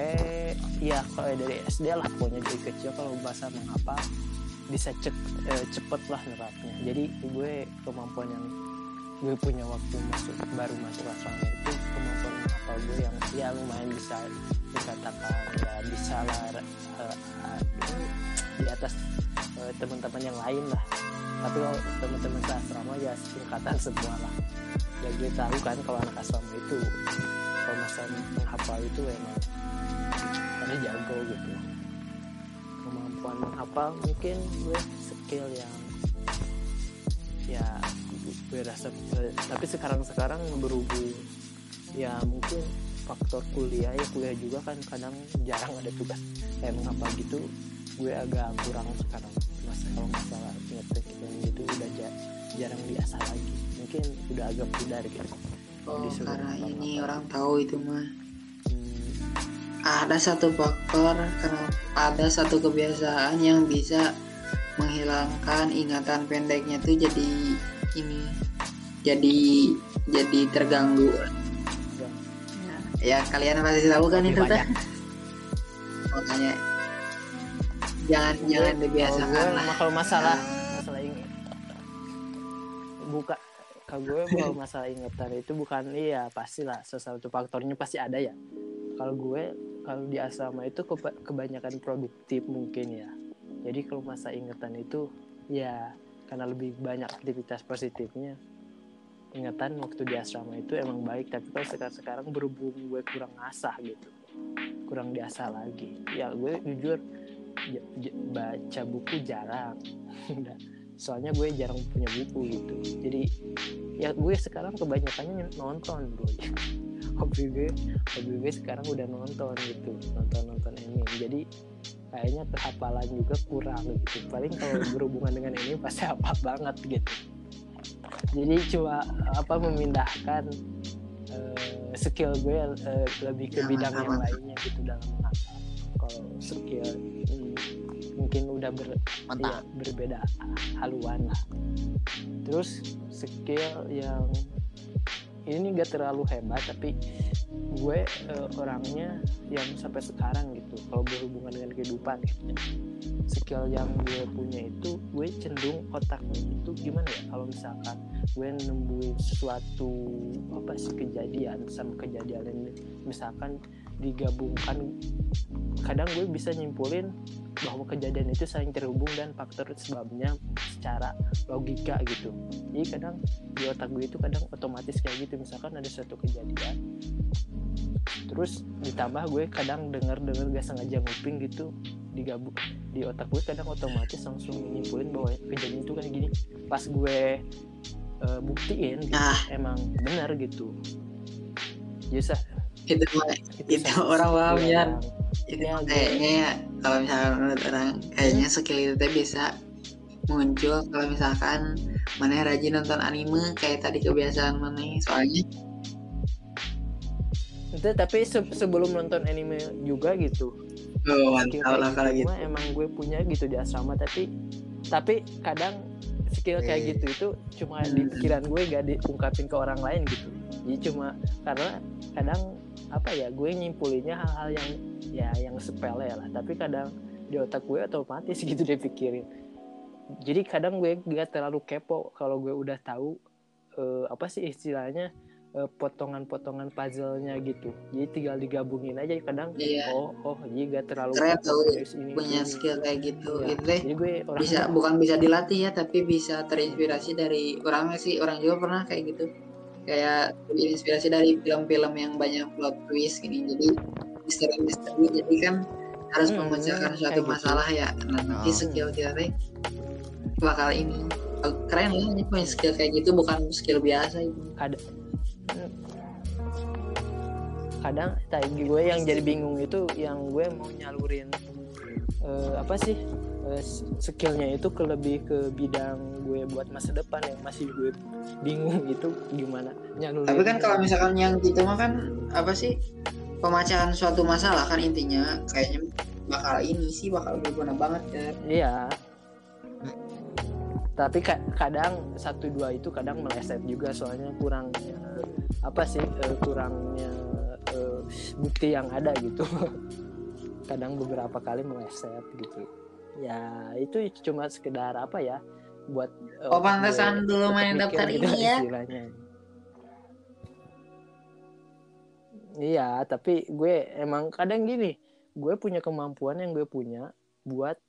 ya kalau dari SD lah pokoknya dari kecil kalau bahasa menghafal bisa cek eh, cepet lah nerapnya jadi gue kemampuan yang gue punya waktu masuk baru masuk asrama itu kemampuan menghafal gue yang ya lumayan bisa dikatakan ya bisa lah eh, di atas eh, teman-teman yang lain lah. Tapi kalau teman-teman asrama ya singkatan semua lah. Ya gue tahu kan kalau anak asrama itu kalau masa menghafal itu emang pada jago gitu. Kemampuan menghafal mungkin gue skill yang ya gue rasa tapi sekarang sekarang berhubung ya mungkin faktor kuliah ya kuliah juga kan kadang jarang ada tugas. Kayak menghafal gitu gue agak kurang sekarang. Masa kalau masalah ngetik yang gitu udah ja- jarang diasah lagi. Mungkin udah agak pudar gitu. Oh disuruh karena ini orang tahu itu mah Hmm, ada satu faktor karena ada satu kebiasaan yang bisa menghilangkan ingatan pendeknya tuh jadi ini jadi jadi terganggu ya, kalian pasti tahu kan itu banyak. makanya jangan jangan Kalau dibiasakan gue lah. kalau masalah masalah ingat buka kalau gue kalau masalah ingatan itu bukan iya pastilah satu faktornya pasti ada ya. Kalau gue kalau di asrama itu keba- kebanyakan produktif mungkin ya. Jadi kalau masa ingatan itu ya karena lebih banyak aktivitas positifnya ingatan waktu di asrama itu emang baik tapi kalau sekarang sekarang berhubung gue kurang asah gitu. Kurang diasah lagi. Ya gue jujur baca buku jarang. Soalnya gue jarang punya buku gitu. Jadi ya gue sekarang kebanyakannya nonton bro. Hobi gue hobi gue sekarang udah nonton gitu. Nonton nonton ini jadi kayaknya kehafalan juga kurang gitu. Paling kalau berhubungan dengan ini pasti hafal banget gitu jadi cuma apa memindahkan eh, skill gue eh, lebih ke Yang bidang yang lainnya gitu dalam kalau skill hmm, mungkin udah ber, mantap. ya, berbeda haluan lah. Terus skill yang ini gak terlalu hebat tapi gue eh, orangnya yang sampai sekarang gitu kalau berhubungan dengan kehidupan gitu skill yang gue punya itu gue cenderung otaknya itu gimana ya? Kalau misalkan gue nemuin sesuatu apa sih kejadian sama kejadian ini misalkan digabungkan. Kadang gue bisa nyimpulin bahwa kejadian itu saling terhubung dan faktor sebabnya secara logika gitu. Jadi kadang di otak gue itu kadang otomatis kayak gitu. Misalkan ada suatu kejadian terus ditambah gue kadang denger denger gak sengaja nguping gitu digabung di otak gue kadang otomatis langsung nyimpulin bahwa kejadian itu kayak gini. Pas gue uh, buktiin gitu, Ah. emang benar gitu. Jadi sa- itu mah itu satu orang skill paham ya. itu Ya, kayaknya ya kalau misalkan menurut orang kayaknya skill itu teh bisa muncul kalau misalkan mana rajin nonton anime kayak tadi kebiasaan mana soalnya. Itu tapi se- sebelum nonton anime juga gitu. Oh mantap lah kalau gitu gitu. emang gue punya gitu di asrama tapi tapi kadang skill kayak Eh. gitu itu cuma di Hmm. pikiran gue gak diungkapin ke orang lain gitu. Jadi cuma karena kadang apa ya gue nyimpulinnya hal-hal yang ya yang sepele lah. Tapi kadang di otak gue otomatis gitu dia pikirin. Jadi kadang gue gak terlalu kepo kalau gue udah tahu eh, apa sih istilahnya eh, potongan-potongan puzzle-nya gitu. Jadi tinggal digabungin aja kadang. Iya. oh oh jadi gak terlalu Keren tuh, ini, punya ini. skill kayak gitu. Iya. gitu deh. jadi gue orang bisa bukan bisa dilatih ya tapi bisa terinspirasi dari orang sih. Orang juga pernah kayak gitu kayak terinspirasi dari film-film yang banyak plot twist gini. Jadi misteri-misteri. Jadi kan harus Hmm, memecahkan suatu gitu. masalah ya. Nanti Oh. skill kita bakal ini. Keren lah ini punya skill kayak gitu. Bukan skill biasa itu kadang tadi gue yang jadi bingung itu yang gue mau nyalurin eh, apa sih skillnya itu ke lebih ke bidang gue buat masa depan yang masih gue bingung gitu gimana tapi kan kalau misalkan yang gitu mah kan apa sih pemecahan suatu masalah kan intinya kayaknya bakal ini sih bakal berguna banget ya. Iya. Tapi ka- kadang satu dua itu kadang meleset juga soalnya kurang eh, apa sih eh, kurangnya eh, bukti yang ada gitu. Kadang beberapa kali meleset gitu ya itu cuma sekedar apa ya buat eh, Oh, pantesan dulu main daftar gitu ini ya. istilahnya. iya tapi gue emang kadang gini gue punya kemampuan yang gue punya buat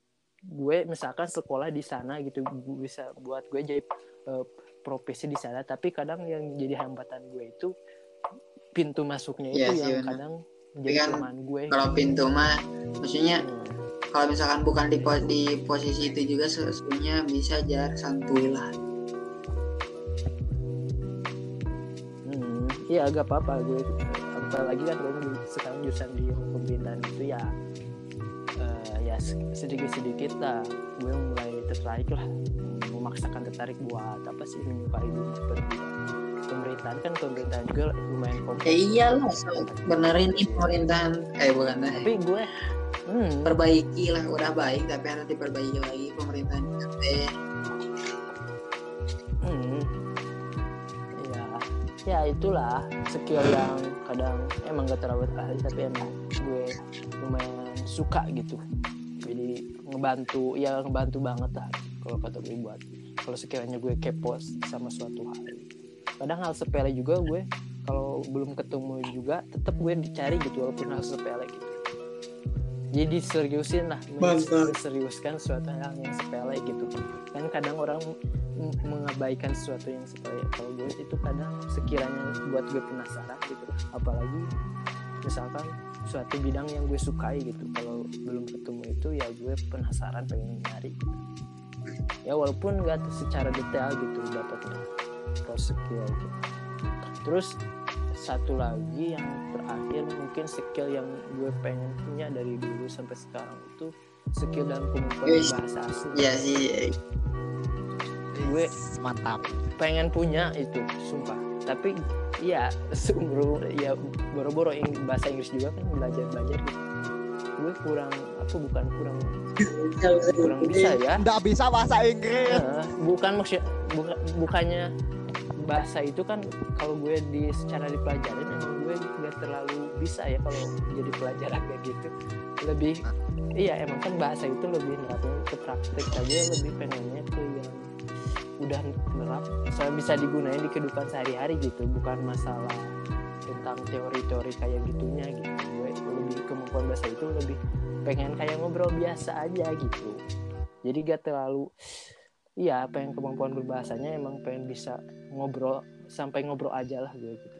gue misalkan sekolah di sana gitu gue bisa buat gue jadi eh, profesi di sana tapi kadang yang jadi hambatan gue itu pintu masuknya Iya itu sih, yang benar. kadang jadi gue kalau pintu mah maksudnya Hmm. Kalau misalkan bukan di di posisi itu juga sesungguhnya bisa jar santuy lah. Hmm, iya agak apa-apa gue apalagi kan gue sekarang jurusan di pemerintahan itu ya eh, ya sedikit sedikit lah. Gue mulai tertarik lah memaksakan tertarik buat apa sih menyukai dunia pendidikan pemerintahan kan pemerintahan juga lumayan kompleks ya iyalah so, benerin nih pemerintahan. Eh bukan eh, tapi gue hmm, perbaiki lah udah baik tapi harus diperbaiki lagi pemerintahan teh hmm, ya ya itulah. Skill yang kadang emang gak terlalu ahli tapi emang gue lumayan suka gitu. Jadi ngebantu ya ngebantu banget lah kalau kata gue buat. Kalau sekiranya gue kepo sama suatu hal kadang hal sepele juga gue kalau belum ketemu juga tetap gue dicari gitu walaupun hal sepele gitu. Jadi seriusin lah seriuskan suatu hal yang sepele gitu. Kan kadang orang mengabaikan sesuatu yang sepele. Kalau gue itu kadang sekiranya buat gue penasaran gitu. Apalagi misalkan suatu bidang yang gue sukai gitu. Kalau belum ketemu itu ya gue penasaran pengen nyari gitu. ya walaupun nggak secara detail gitu dapatnya skill gitu. Terus satu lagi yang terakhir mungkin skill yang gue pengen punya dari dulu sampai sekarang itu skill dalam Yes. bahasa asing. Ya sih gue mantap. pengen punya itu sumpah. Tapi ya seumur ya boro-boro ing- bahasa Inggris juga kan belajar belajar gitu. Gue kurang apa bukan kurang kurang bisa ya. Nggak bisa bahasa Inggris. Bukan maksud buka- bukannya bahasa itu kan kalau gue di secara dipelajarin emang gue nggak terlalu bisa ya kalau jadi pelajaran kayak gitu. Lebih iya emang kan bahasa itu lebih nerapin ke praktek aja lebih pengennya ke yang udah nerap soalnya bisa digunain di kehidupan sehari-hari gitu bukan masalah tentang teori-teori kayak gitunya gitu. Gue lebih kemampuan bahasa itu lebih pengen kayak ngobrol biasa aja gitu. Jadi gak terlalu iya pengen kemampuan berbahasanya emang pengen bisa ngobrol sampai ngobrol aja lah gue gitu.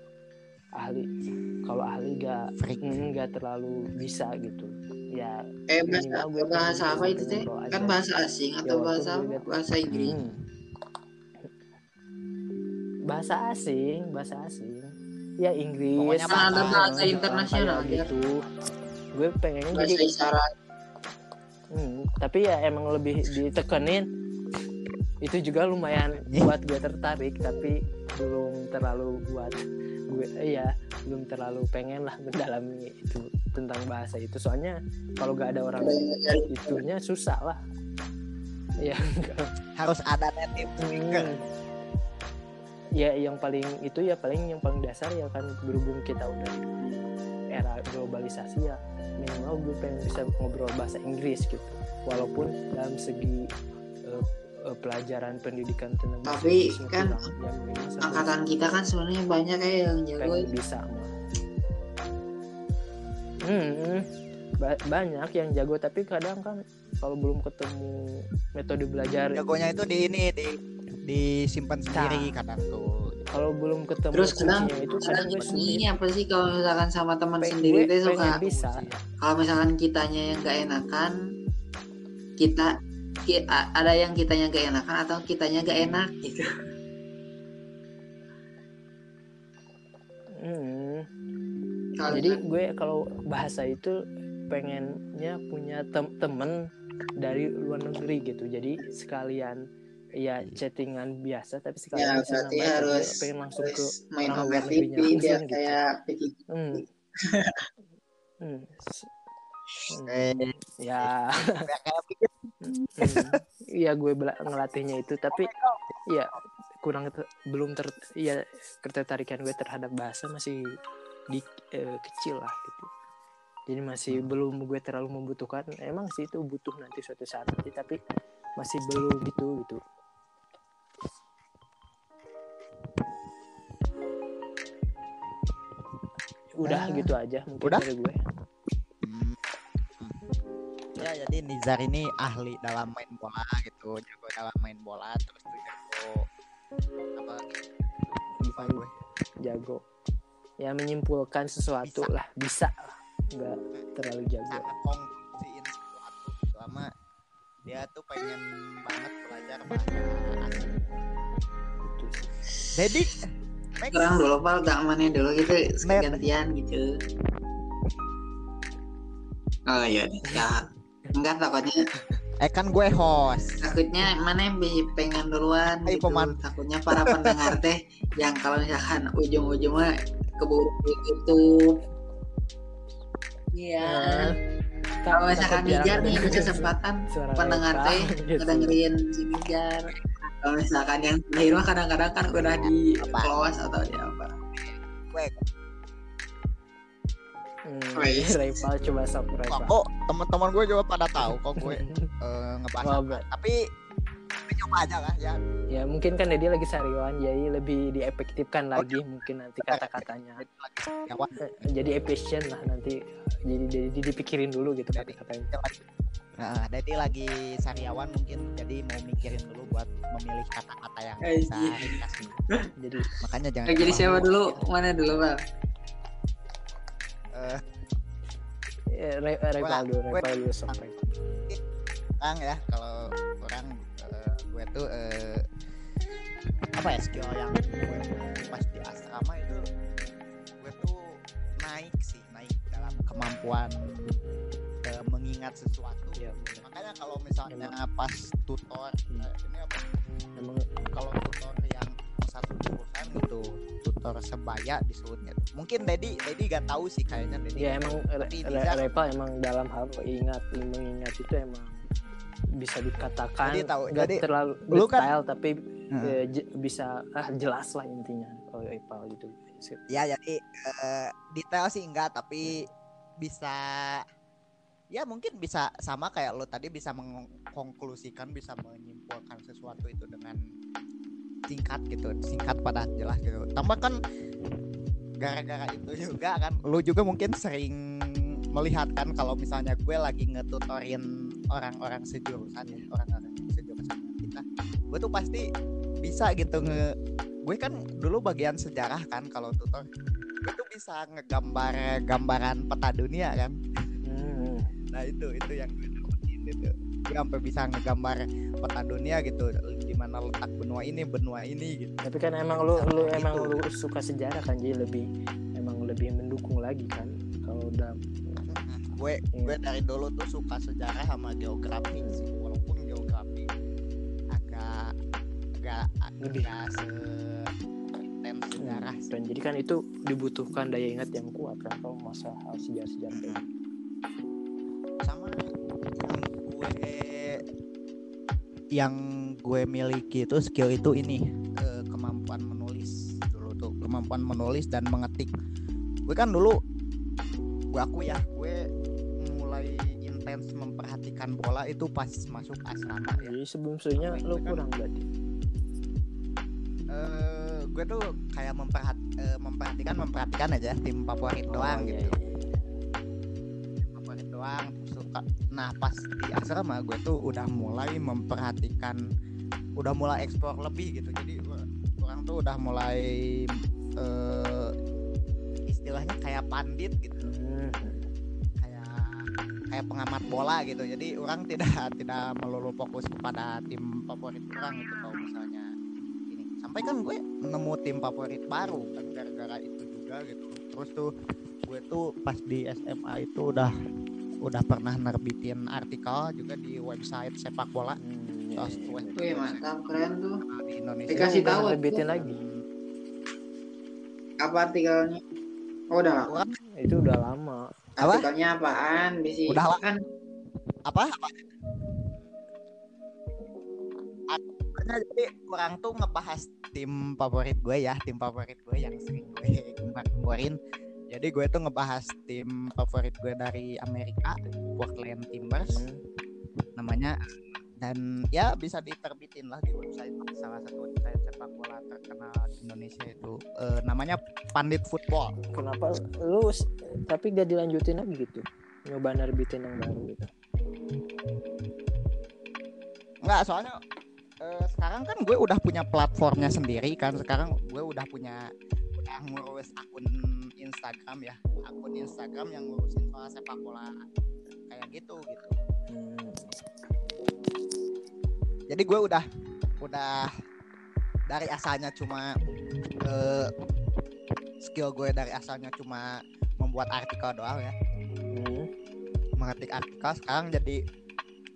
Ahli. Kalau ahli gak Freak. mm, gak terlalu bisa gitu. Ya eh bahasa minimal gue bahasa apa itu teh kan bahasa asing Ya, atau walaupun bahasa apa? liat- bahasa Inggris. Hmm. bahasa asing bahasa asing. Ya Inggris. Pokoknya ada bahasa internasional ya. gitu. Gue pengennya bahasa jadi isyarat. Hmm, tapi ya emang lebih ditekenin itu juga lumayan buat gue tertarik tapi belum terlalu buat gue iya belum terlalu pengen lah mendalami itu tentang bahasa itu. Soalnya kalau gak ada orang itunya susah lah. Ya harus ada native speaker. Hmm. Ya yang paling itu ya paling yang paling dasar ya kan berhubung kita udah di era globalisasi ya minimal gue pengen bisa ngobrol bahasa Inggris gitu. Walaupun dalam segi eh, eh, pelajaran pendidikan tentang bahasa Tapi kan ya, angkatan kita kan sebenarnya banyak ya yang jago pengen bisa. Hmm, ba- banyak yang jago tapi kadang kan kalau belum ketemu metode belajar jagonya itu di ini di disimpan sendiri kadang tuh. Kalau belum ketemu terus kadang itu kadang ini apa sih kalau misalkan sama teman sendiri gue teh suka bisa. Kalau misalkan kitanya yang gak enakan kita ada yang kitanya gak enakan atau kitanya gak enak gitu Hmm, kalau jadi gue kalau bahasa itu pengennya punya tem- temen dari luar negeri gitu jadi sekalian ya chattingan biasa tapi sekalian ya bisa berarti nambah harus, pengen langsung ke main orang luar negerinya langsung gitu. kayak hmm. Hmm. s- hmm. eh ya kayak bikin hmm. Iya gue ngelatihnya itu tapi ya kurang ter- belum ter ya ketertarikan gue terhadap bahasa masih di eh, kecil lah gitu jadi masih belum gue terlalu membutuhkan emang sih itu butuh nanti suatu saat nanti tapi masih belum gitu gitu udah Ah. gitu aja mungkin Udah? dari gue Hmm. Ya jadi Nizar ini ahli dalam main bola gitu, jago dalam main bola terus tuh jago apa lupa gue. jago. Ya menyimpulkan sesuatu Bisa. lah. Bisa lah. Nggak terlalu jago. Bisa ngekonklusiin sesuatu selama dia tuh pengen banget belajar bahasa asing. gitu. Jadi orang dulu pal gak mana dulu gitu. Gantian gitu. Oh iya ya enggak takutnya eh kan gue host. takutnya mana yang pengen duluan Hai, gitu. peman. takutnya para pendengar teh yang kalau misalkan ujung-ujungnya keburu di YouTube iya Nah, kalau misalkan Nijar nih ada dengerin kesempatan pendengar teh gitu. ngedengerin si Nijar kalau misalkan yang terakhir mah kadang-kadang kan udah di close atau di apa Hmm, Wih. rival coba sub Kok, rival. kok teman-teman gue juga pada tahu kok gue eh, ngebahas apa. ber- Tapi tapi coba aja lah ya. ya mungkin kan dia lagi sariwan jadi lebih diefektifkan lagi mungkin nanti kata-katanya. Ya, wah, Eh, jadi efisien lah nanti. Jadi jadi jadi dipikirin dulu gitu Jadi- kata-katanya. Nah, Dedi lagi sariawan mungkin. Jadi mau mikirin dulu buat memilih kata-kata yang bisa nih. jadi Makanya jangan Eh, jadi siapa dulu? Mana dulu bang Eh, eh, re- rival dulu gue- rival dulu sub rival. orang ya kalau orang eh, gue tuh eh, apa ya skill yang gue pas di asrama itu gue tuh naik sih naik dalam kemampuan eh, mengingat sesuatu ya bener. makanya kalau misalnya pas tutor Hmm. eh, ini apa emang kalau tutor yang satu jurusan gitu sebaya disebutnya mungkin Dedi Dedi gak tahu sih kayaknya Dedi ya emang tahu. re- Tapi re- Nizar rival emang dalam hal mengingat mengingat itu emang bisa dikatakan Jadi tahu, nggak jadi terlalu lu kan- detail tapi Hmm. eh, je- bisa ah, jelas lah intinya kalau rival gitu ya jadi eh, detail sih enggak tapi bisa ya mungkin bisa sama kayak lo tadi bisa mengkonklusikan bisa menyimpulkan sesuatu itu dengan singkat gitu singkat pada jelas gitu. Tambah kan gara-gara itu juga kan lu juga mungkin sering melihat kan kalau misalnya gue lagi ngetutorin orang-orang sejurusan ya orang-orang sejurusan kita gue tuh pasti bisa gitu nge gue kan dulu bagian sejarah kan kalau tutor gue tuh bisa ngegambar gambaran peta dunia kan. Hmm. nah itu itu yang gue dapetin itu. Gue sampai bisa ngegambar peta dunia gitu mana letak benua ini benua ini gitu Tapi kan emang lu lu Gitu. emang lu suka sejarah kan jadi lebih emang lebih mendukung lagi kan kalau udah gue gue dari dulu tuh suka sejarah sama geografi sih walaupun geografi agak agak Lebih. agak se sejarah sih. dan jadi kan itu dibutuhkan daya ingat yang kuat kan kalau masalah hal sejarah-sejarah gitu. sama yang gue yang gue miliki itu skill itu ini ke kemampuan menulis dulu tuh kemampuan menulis dan mengetik. Gue kan dulu gue aku ya gue mulai intens memperhatikan bola itu pas masuk asrama ya. Jadi sebelum-sebelumnya lu Kan- kurang berarti. Eh, gue tuh kayak memperhat eh, memperhatikan memperhatikan aja tim favorit doang Oh, iya, gitu. iya. favorit doang terus suka. Nah pas di asrama gue tuh udah mulai memperhatikan udah mulai eksplor lebih gitu. Jadi orang tuh udah mulai eh, istilahnya kayak pandit gitu. Kayak kayak pengamat bola gitu. Jadi orang tidak tidak melulu fokus pada tim favorit orang gitu kalau misalnya ini. Sampai kan gue nemu tim favorit baru kan gara-gara itu juga gitu. Terus tuh gue tuh pas di SMA itu udah udah pernah nerbitin artikel juga di website sepak bola. Hmm, iya, Sos- iya. web- Wih mantap keren tuh. di Indonesia Dikasih tahu tuh. lagi. Apa artikelnya? Oh udah. Orang Itu udah lama. Apa? Artikelnya apaan? Bisi Udah lah. kan apa apa Artinya jadi orang tuh ngebahas tim favorit gue ya tim favorit gue yang sering gue gembar-gemborin jadi gue tuh ngebahas tim favorit gue dari Amerika Portland Timbers Hmm. namanya dan ya bisa diterbitin lah di website salah satu website sepak bola terkenal di Indonesia itu Eh, namanya Pandit Football Kenapa lu tapi gak dilanjutin lagi gitu? Nyoba nerbitin yang baru gitu. Enggak, soalnya eh, sekarang kan gue udah punya platformnya sendiri kan. Sekarang gue udah punya udah ngurus akun Instagram ya. Akun Instagram yang ngurusin soal sepak bola kayak gitu gitu. Hmm. Jadi gue udah udah dari asalnya cuma eh, skill gue dari asalnya cuma membuat artikel doang ya. Hmm. mengetik artikel sekarang jadi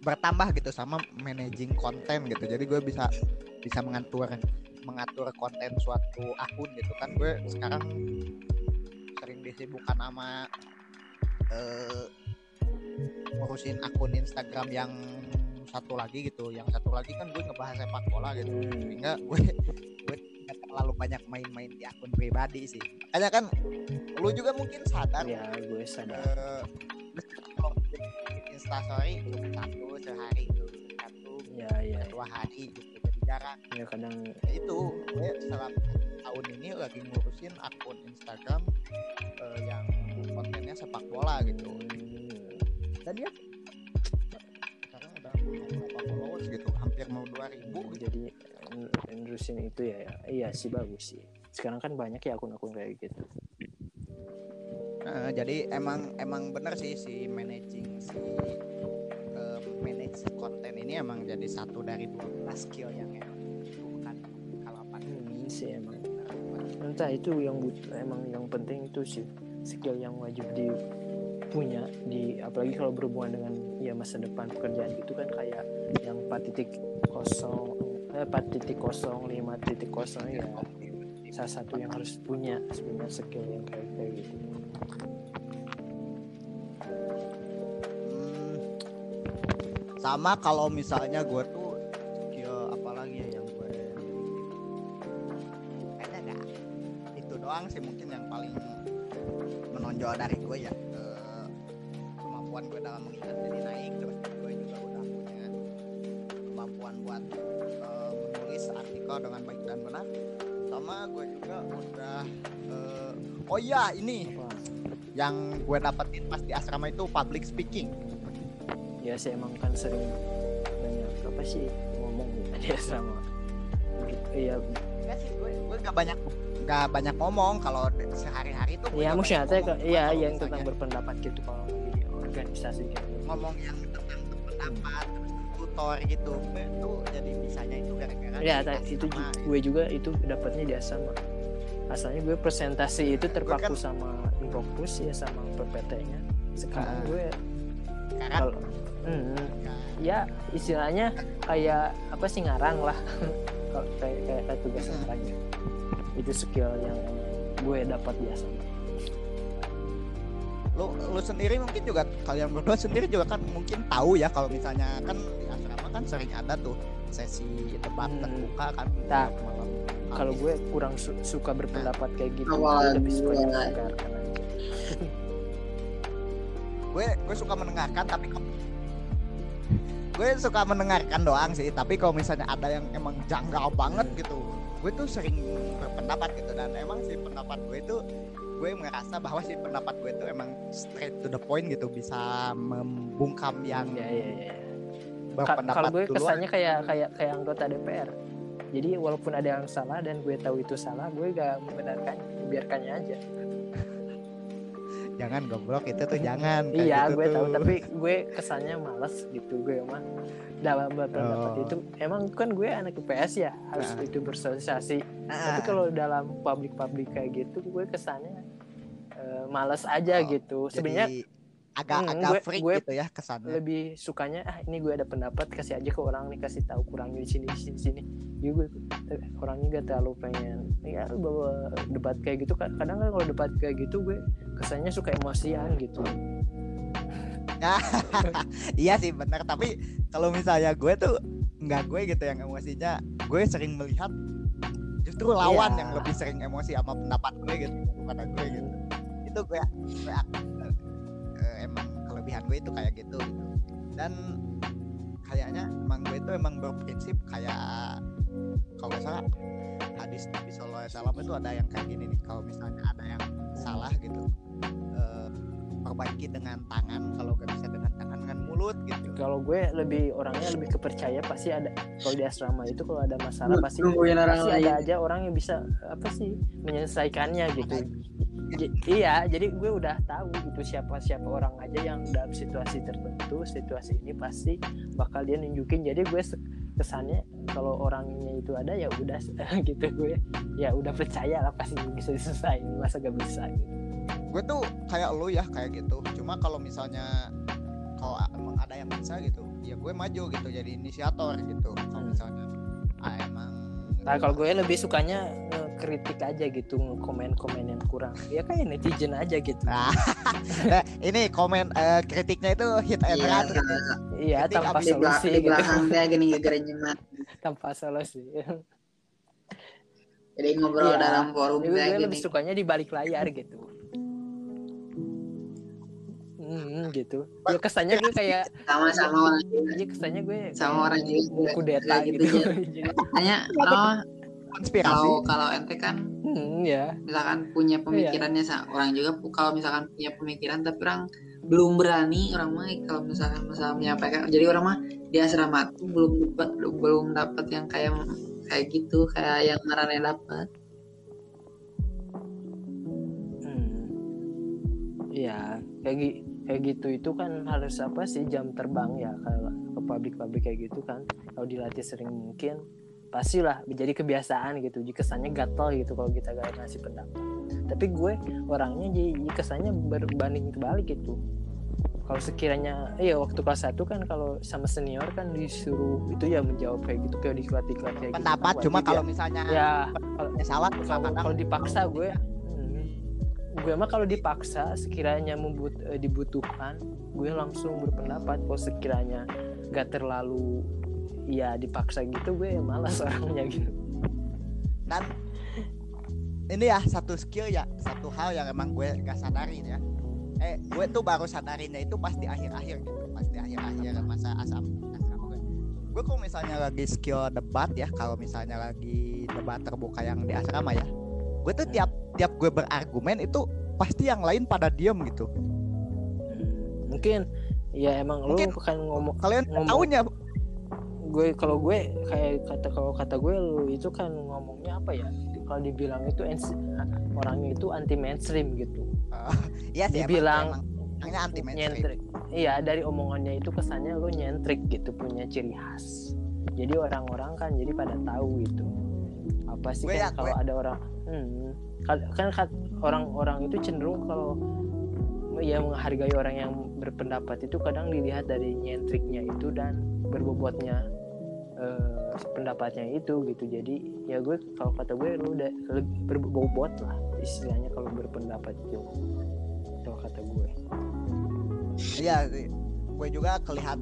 bertambah gitu sama managing konten gitu jadi gue bisa bisa mengatur mengatur konten suatu akun gitu kan gue sekarang sering disibukkan sama eh, ngurusin akun Instagram yang satu lagi gitu. Yang satu lagi kan gue ngebahas sepak bola gitu. Hmm. sehingga gue gue nggak terlalu banyak main-main di akun pribadi sih. Makanya kan lu juga mungkin sadar. Ya, gue sadar. eh kalau bikin instastory satu sehari itu satu Ya, ya, dua hari gitu jadi jarang. Ya kadang Ya itu gue selama tahun ini lagi ngurusin akun Instagram eh, yang kontennya sepak bola gitu. Hmm. dan dia followers gitu hampir mau 2000 gitu. Jadi n- nerusin itu ya, ya. Iya sih bagus sih. Sekarang kan banyak ya akun-akun kayak gitu. Eh, jadi emang emang bener sih si managing si eh, manage konten ini emang jadi satu dari 12 skill yang dibutuhkan kalau apa. Hmm, sih emang. Entah itu yang butuh emang yang penting itu sih skill yang wajib dipunya di apalagi kalau berhubungan dengan ya masa depan pekerjaan gitu kan kayak yang 4 titik kosong eh 4 titik kosong 5 titik kosong ya salah satu yang harus punya punya skill yang kayak kayak gitu. Hmm, sama kalau misalnya gue tuh skill apa lagi ya yang gue kayaknya enggak itu doang sih mungkin yang paling menonjol dari gue ya benar sama gue juga udah eh, oh iya ini. Wah, yang gue dapetin pas di asrama itu public speaking. Ya sih emang kan sering banyak apa sih ngomong di asrama. Gitu iya. Enggak sih gue gue gak banyak gak banyak ngomong. Kalau sehari-hari tuh ya maksudnya. Cuma iya yang tentang berpendapat gitu kalau di organisasi gitu. Ngomong yang tentang berpendapat tutor gitu. Tuh jadi bisanya itu gara-gara ya itu asrama, ju- gue juga itu dapatnya di asrama asalnya gue presentasi itu terpaku kan- sama Impropus ya sama PPT-nya sekarang Ah. gue kalau hmm, ya, ya istilahnya kayak apa sih ngarang lah. Kalau kayak kayak, kayak tugas ngarang gitu. itu skill yang gue dapat di asrama lu lu sendiri mungkin juga kalian berdua sendiri juga kan mungkin tahu ya kalau misalnya kan kan sering ada tuh sesi debat Hmm. terbuka kan Nah, malam kalau gue kurang su- suka berpendapat kayak gitu Awal gue lebih suka gue. mendengarkan aja gue gue suka mendengarkan tapi gue suka mendengarkan doang sih tapi kalau misalnya ada yang emang janggal banget gitu gue tuh sering berpendapat gitu dan emang sih pendapat gue itu gue merasa bahwa sih pendapat gue itu emang straight to the point gitu bisa membungkam yang ya ya ya Ka- berpendapat kalau gue kesannya kayak kayak kayak anggota DPR jadi walaupun ada yang salah dan gue tahu itu salah gue gak membenarkan biarkannya aja jangan goblok itu tuh jangan iya gitu gue tahu tuh. tapi gue kesannya males gitu gue mah dalam berpendapat Oh. itu emang kan gue anak IPS ya harus Nah. itu bersosialisasi Ah, tapi kalau dalam publik publik kayak gitu gue kesannya eh, males aja Oh, gitu jadi sebenarnya agak Hmm, agak gue- freak gue gitu ya kesannya lebih sukanya ah ini gue ada pendapat kasih aja ke orang nih kasih tahu kurangnya di sini di sini di sini. Ya gue orangnya gak terlalu pengen. Ya bawa debat kayak gitu kan kadang kan kalau debat kayak gitu gue kesannya suka emosian gitu. Iya sih benar tapi kalau misalnya gue tuh nggak gue gitu yang emosinya gue sering melihat justru lawan Iya. yang lebih sering emosi sama pendapat gue gitu daripada gue gitu. Itu gue, gue kelebihan gue itu kayak gitu. Dan kayaknya emang gue itu emang berprinsip kayak kalau nggak salah hadis Nabi Sallallahu Alaihi Wasallam itu ada yang kayak gini nih. Kalau misalnya ada yang salah gitu eh, perbaiki dengan tangan kalau gak bisa dengan tangan dengan mulut gitu. Kalau gue lebih orangnya lebih kepercaya pasti ada kalau di asrama itu kalau ada masalah pasti nungguin orang pasti lain. ada aja orang yang bisa apa sih menyelesaikannya gitu. J- iya jadi gue udah tahu gitu siapa siapa orang aja yang dalam situasi tertentu situasi ini pasti bakal dia nunjukin. Jadi gue se- kesannya kalau orangnya itu ada ya udah gitu gue. Ya udah percaya lah pasti bisa diselesain masa gak bisa gitu. Gue tuh kayak lu ya kayak gitu. Cuma kalau misalnya kalau emang ada yang bisa gitu ya gue maju gitu jadi inisiator gitu. Kalau Hmm. misalnya ah, emang nah kalau gue lebih sukanya eh, kritik aja gitu komen-komen yang kurang. Ya kayak netizen aja gitu. Nah, eh, ini komen eh, kritiknya itu hit and Iya, run. gitu. kalau iya Kritik tanpa abis di belakang, solusi di gitu belakang teh gini gara tanpa solusi. Jadi ngobrol Iya. dalam forum gue kayak lebih sukanya di balik layar gitu. Hmm, gitu. Ya kesannya gue kayak sama sama orang juga ya kesannya gue sama orang juga kudeta kayak gitu. gitu, Jadi, hanya kalau Konspirasi. kalau kalau ente kan hmm, ya. misalkan punya pemikirannya sa- orang juga kalau misalkan punya pemikiran tapi orang belum berani orang mah kalau misalkan masalah menyampaikan jadi orang mah di asrama tuh belum dapat belum dapat yang kayak kayak gitu kayak yang marane dapat Hmm. Ya, kayak gi- kayak gitu itu kan harus apa sih jam terbang ya kalau ke pabrik-pabrik kayak gitu kan. Kalau dilatih sering mungkin pastilah menjadi kebiasaan gitu. Jadi kesannya gatel gitu kalau kita gak ngasih pendapat. Tapi gue orangnya jadi kesannya berbanding terbalik gitu. Kalau sekiranya iya waktu kelas 1 kan kalau sama senior kan disuruh itu ya menjawab kayak gitu kayak diklat-diklat kayak gitu. pendapat kan cuma kalau ya. misalnya ya kalau eh, salah kalau kalau dipaksa gue gue mah kalau dipaksa sekiranya membut, eh, dibutuhkan gue langsung berpendapat kalau sekiranya gak terlalu ya dipaksa gitu gue ya malas orangnya gitu. Dan ini ya satu skill ya satu hal yang emang gue gak sadarin ya. Eh gue tuh baru sadarinnya itu pas di akhir-akhir gitu pas di akhir-akhir masa asam gue. Gue kalau misalnya lagi skill debat ya kalau misalnya lagi debat terbuka yang di asrama ya gue tuh tiap tiap gue berargumen itu pasti yang lain pada diem gitu. Mungkin ya emang Mungkin- lu kan ngomong kalian Ngomong- tahunya gue kalau gue kayak kata kalau kata gue lu itu kan ngomongnya apa ya? Kalau dibilang itu orangnya itu anti mainstream gitu Iya sih Dibilang emang, emang orangnya anti mainstream nyentrik. Iya dari omongannya itu kesannya lu nyentrik gitu punya ciri khas. Jadi orang-orang kan jadi pada tahu gitu. Apa sih Gue kan ya, kalau ada orang hmm, kan orang-orang itu cenderung kalau ya menghargai orang yang berpendapat itu kadang dilihat dari nyentriknya itu dan berbobotnya eh, pendapatnya itu gitu jadi ya gue kalau kata gue lu udah berbobot lah istilahnya kalau berpendapat itu kalau kata gue Iya. Gue juga kelihat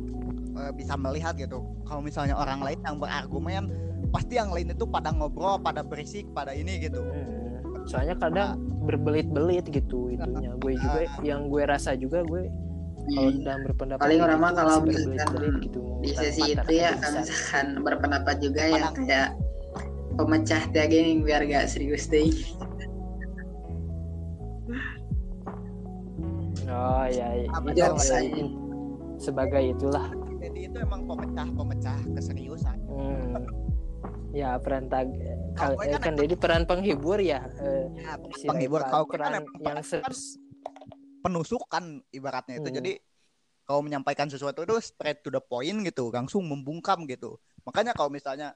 eh, bisa melihat gitu. Kalau misalnya orang lain yang berargumen, pasti yang lain itu pada ngobrol, pada berisik, pada ini gitu. Hmm. Soalnya kadang berbelit-belit gitu itunya. Gue juga yang gue rasa juga gue kalau dalam berpendapat Paling gitu orang mah itu kalau masih misalkan berbelit-belit gitu. di sesi itu ya kalau misalkan berpendapat juga ya kayak pemecah teh gini biar gak serius deh Oh ya, ya. Itu sebagai itulah. Jadi itu emang pemecah-pemecah keseriusan. Hmm. Ya peran tag kal- gue eh, kan kan jadi peran penghibur ya. eh, Ya, si penghibur gue kan peran emang yang se- kan penusukan ibaratnya itu. Hmm. Jadi kalau menyampaikan sesuatu itu straight to the point gitu, langsung membungkam gitu. Makanya kalau misalnya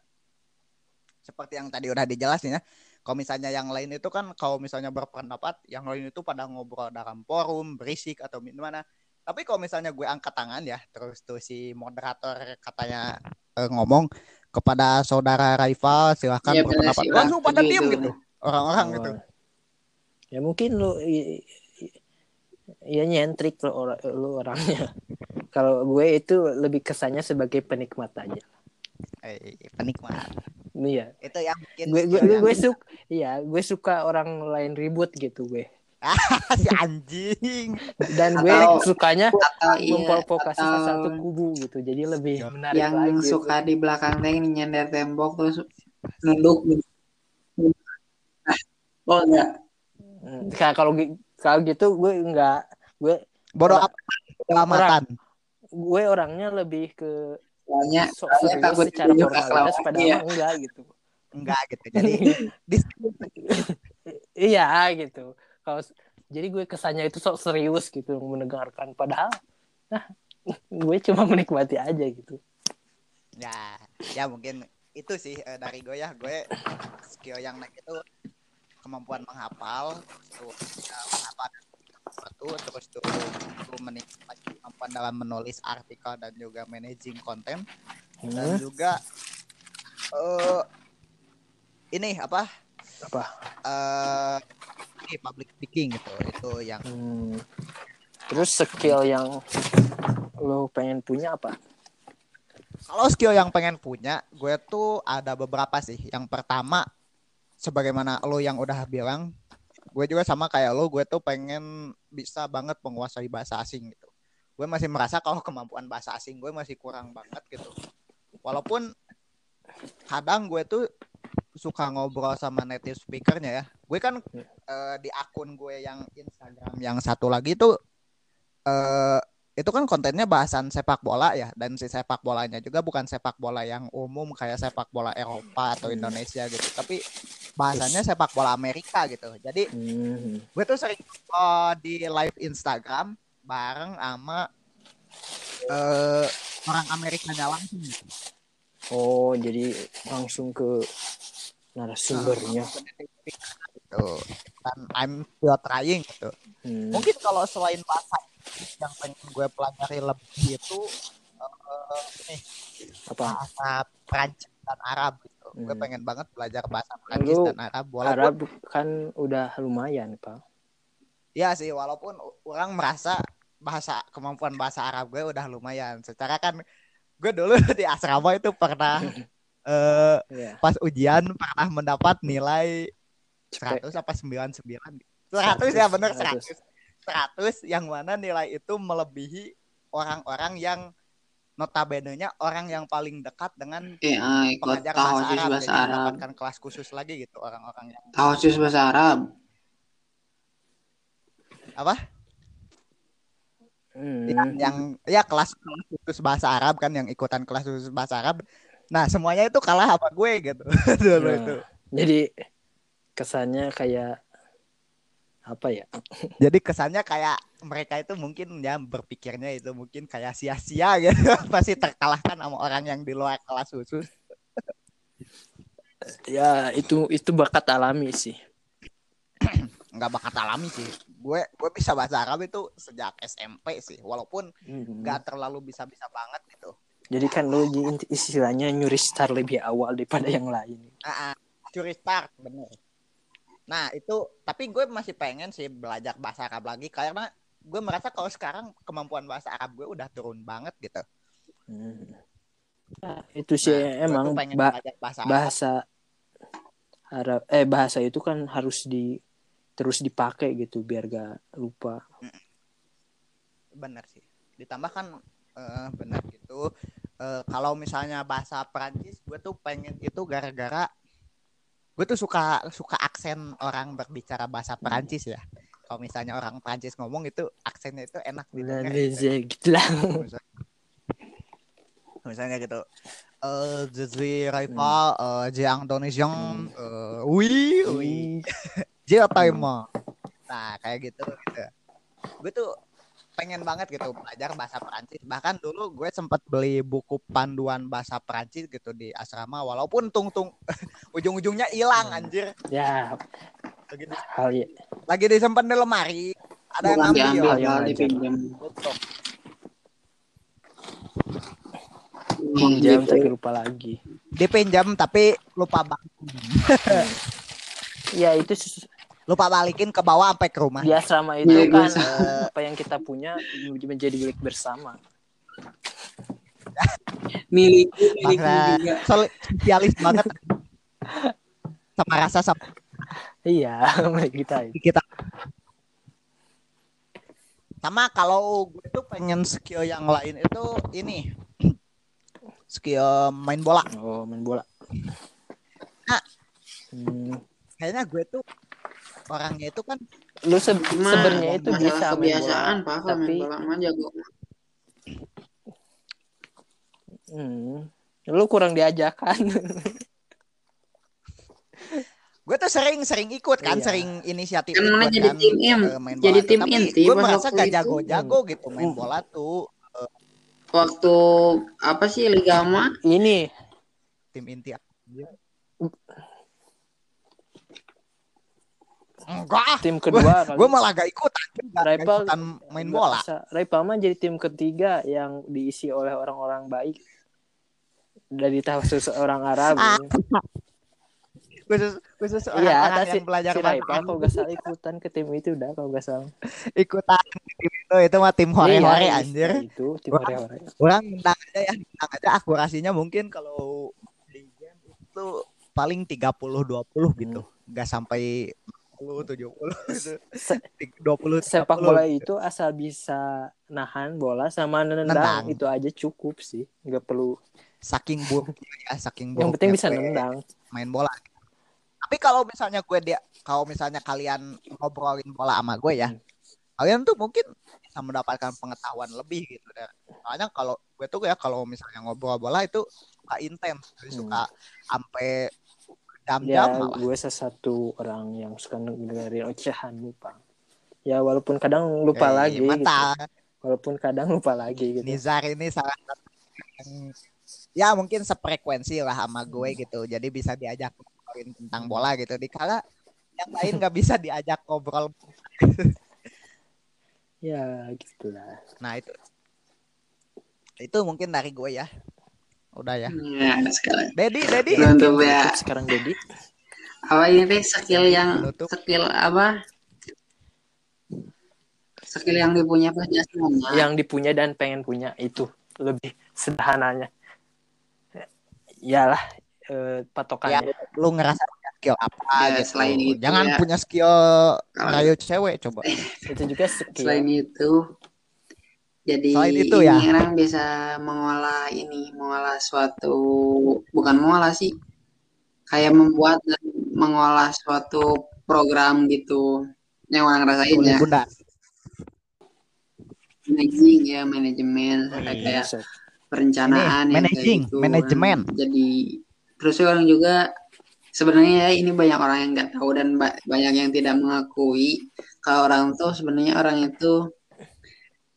seperti yang tadi udah dijelasin ya, kalau misalnya yang lain itu kan kalau misalnya berpendapat, yang lain itu pada ngobrol dalam forum, berisik atau gimana. Tapi kalau misalnya gue angkat tangan ya, terus tuh si moderator katanya eh, ngomong kepada saudara rival silahkan Iya, bener berpendapat, sih, langsung pada itu. gitu, orang-orang Oh. gitu. Ya mungkin lu ya nyentrik lo orang lu orangnya. Kalau gue itu lebih kesannya sebagai penikmat aja. Eh, penikmat. Iya. Itu yang bikin Gue gue yang- gue suka iya, gue suka orang lain ribut gitu gue. si anjing. Dan gue Atau- sukanya atau iya memprovokasi atau satu kubu gitu. Jadi lebih Iya. menarik yang lagi. gitu. suka di belakang teh nyender tembok terus nunduk gitu. Nah, oh enggak Hmm, Kayak kalau kalau gitu gue enggak gue Bodoh Orang- apa? Keselamatan. gue orangnya lebih ke soalnya sok soalnya takut secara formalitas padahal Iya. enggak gitu. Enggak gitu. Jadi iya gitu. Kalau jadi gue kesannya itu sok serius gitu mendengarkan. Padahal nah gue cuma menikmati aja gitu. ya ya mungkin itu sih eh, dari gue ya. Gue skill yang naik itu kemampuan menghafal tuh ya, menghafal satu terus tuh, tuh menikmati kemampuan dalam menulis artikel dan juga managing konten dan Hmm, juga eh ini apa? Apa? eh ini public speaking gitu itu yang Hmm. Terus skill yang lo pengen punya apa? Kalau skill yang pengen punya, gue tuh ada beberapa sih. Yang pertama, sebagaimana lo yang udah bilang, gue juga sama kayak lo, gue tuh pengen bisa banget menguasai bahasa asing gitu. Gue masih merasa kalau kemampuan bahasa asing gue masih kurang banget gitu. Walaupun kadang gue tuh suka ngobrol sama native speakernya ya. Gue kan eh, di akun gue yang Instagram yang satu lagi tuh eh itu kan kontennya bahasan sepak bola ya dan si sepak bolanya juga bukan sepak bola yang umum kayak sepak bola Eropa atau Indonesia gitu tapi bahasannya sepak bola Amerika gitu jadi Hmm. gue tuh sering oh, di live Instagram bareng sama eh orang Amerikanya langsung. Oh, jadi langsung ke narasumbernya. gitu. dan I'm still trying gitu Hmm. mungkin kalau selain bahasa yang pengen gue pelajari lebih itu eh, ini Apa? bahasa Prancis dan Arab gitu. Gue Hmm. pengen banget belajar bahasa Prancis Lu dan Arab walaupun Arab kan udah lumayan, Pak. ya sih walaupun orang merasa bahasa kemampuan bahasa Arab gue udah lumayan. Secara kan gue dulu di asrama itu pernah eh Iya. pas ujian pernah mendapat nilai Cepet. 100 apa 99 100 ya bener 100. 100 100 yang mana nilai itu melebihi orang-orang yang notabene-nya orang yang paling dekat dengan ah, ikut pengajar bahasa Arab bahasa jadi Arab mendapatkan kelas khusus lagi gitu orang-orang yang tahusus bahasa Arab apa Hmm. yang, yang ya kelas khusus bahasa Arab kan yang ikutan kelas khusus bahasa Arab nah semuanya itu kalah sama gue gitu. Dulu Nah, itu. Jadi kesannya kayak apa ya? jadi kesannya kayak mereka itu mungkin ya berpikirnya itu mungkin kayak sia-sia gitu. Pasti terkalahkan sama orang yang di luar kelas khusus. Ya itu itu bakat alami sih. nggak bakat alami sih. Gue gue bisa bahasa Arab itu sejak SMP sih. Walaupun Hmm. nggak terlalu bisa-bisa banget gitu Jadi kan lu istilahnya nyuri star lebih awal daripada yang lain. Ah, ah, curi start bener nah itu tapi gue masih pengen sih belajar bahasa Arab lagi karena gue merasa kalau sekarang kemampuan bahasa Arab gue udah turun banget gitu Hmm. Nah, itu sih Nah, emang pengen ba- bahasa Arab bahasa Arab eh bahasa itu kan harus di terus dipakai gitu biar gak lupa. bener sih ditambah kan eh, bener gitu. Eh, kalau misalnya bahasa Perancis gue tuh pengen itu gara-gara gue tuh suka suka aksen orang berbicara bahasa Perancis ya. Kalau misalnya orang Perancis ngomong itu aksennya itu enak Nah, didengar gitu. gitu lah. misalnya, misalnya gitu. Eh je suis rival eh je indonésien eh oui oui. Je taiwan nah kayak gitu gitu. Gue tuh pengen banget gitu belajar bahasa Perancis bahkan dulu gue sempat beli buku panduan bahasa Perancis gitu di asrama walaupun tung tung ujung-ujungnya hilang anjir Ya, lagi, di- hal ya. lagi disimpan di lemari ada yang bukan malah aja. dipinjam. Pinjam tapi lupa lagi. dipinjam tapi lupa balik Ya itu lupa balikin ke bawah sampai ke rumah di asrama itu Iya, kan gue- eh, apa yang kita punya menjadi milik bersama. milik milik juga sol- sosialis banget sama rasa sama Iya, milik kita itu. kita sama kalau gue tuh pengen skill yang lain itu ini skill main bola Oh, main bola. Nah. Hmm. kayaknya gue tuh orangnya itu kan Lu se- sebenarnya itu bisa main kebiasaan bola, pak kalau main tapi bola mah jago hmm, lu kurang diajakan. gue tuh sering sering ikut kan Iya. sering inisiatif Kan ikut jadi kan, tim im, eh, main jadi tuh. tim Tapi inti gue merasa gak itu. jago-jago gitu main Hmm. bola tuh waktu apa sih liga mah Ini tim inti enggak ah tim kedua kali. gue malah gak ikutan gak, gak Rival ikutan main bola bisa. Rival mah jadi tim ketiga yang diisi oleh orang-orang baik dari khusus orang Arab. Ah, ya. khusus khusus Iya, orang-orang atas yang belajar si bahasa Rival kalau gak salah ikutan ke tim itu udah kalau gak salah. ikutan tim itu itu mah tim hore-hore Iya, anjir Itu tim hore-hore. orang menang aja ya menang aja akurasinya mungkin kalau di game itu paling 30 20 gitu nggak sampai 40 70 gitu. Se- 20 sepak 30. bola itu asal bisa nahan bola sama nendang, Nendang. itu aja cukup sih nggak perlu saking buruknya ya saking yang penting bisa nendang main bola tapi kalau misalnya gue dia kalau misalnya kalian ngobrolin bola sama gue ya Hmm. kalian tuh mungkin bisa mendapatkan pengetahuan lebih gitu deh. soalnya kalau gue tuh ya kalau misalnya ngobrol bola itu suka intens Hmm. suka sampai ya jam-jam malah. gue salah satu orang yang suka dengerin ocehanmu pak ya walaupun kadang lupa Eh, lagi gitu. mantap. walaupun kadang lupa lagi gitu. Nizar ini salah satu ya mungkin sefrekuensi lah sama gue gitu. Jadi bisa diajak ngobrolin tentang bola gitu. Dikala yang lain nggak bisa diajak ngobrol. Ya gitulah. Nah itu. Itu mungkin dari gue ya udah ya. Ya sekarang Dedi Dedi. Untuk ya sekarang Dedi. Apa ini teh skill yang Penutup. skill apa? Skill yang dipunya pas jasmani yang dipunya dan pengen punya itu lebih sederhananya. Iyalah eh, ya patokannya lu ngerasa punya skill apa Ya, gitu. selain itu jangan ya. punya skill rayu cewek coba. Itu juga skill. Selain itu jadi Selain itu ini ya. orang bisa mengolah ini mengolah suatu bukan mengolah sih kayak membuat dan mengolah suatu program gitu yang orang rasain boleh ya bunda managing ya manajemen Oh, iya. kayak perencanaan Ini, yang managing, gitu. manajemen. Jadi terus orang juga sebenarnya ya ini banyak orang yang nggak tahu dan ba- banyak yang tidak mengakui kalau orang tuh sebenarnya orang itu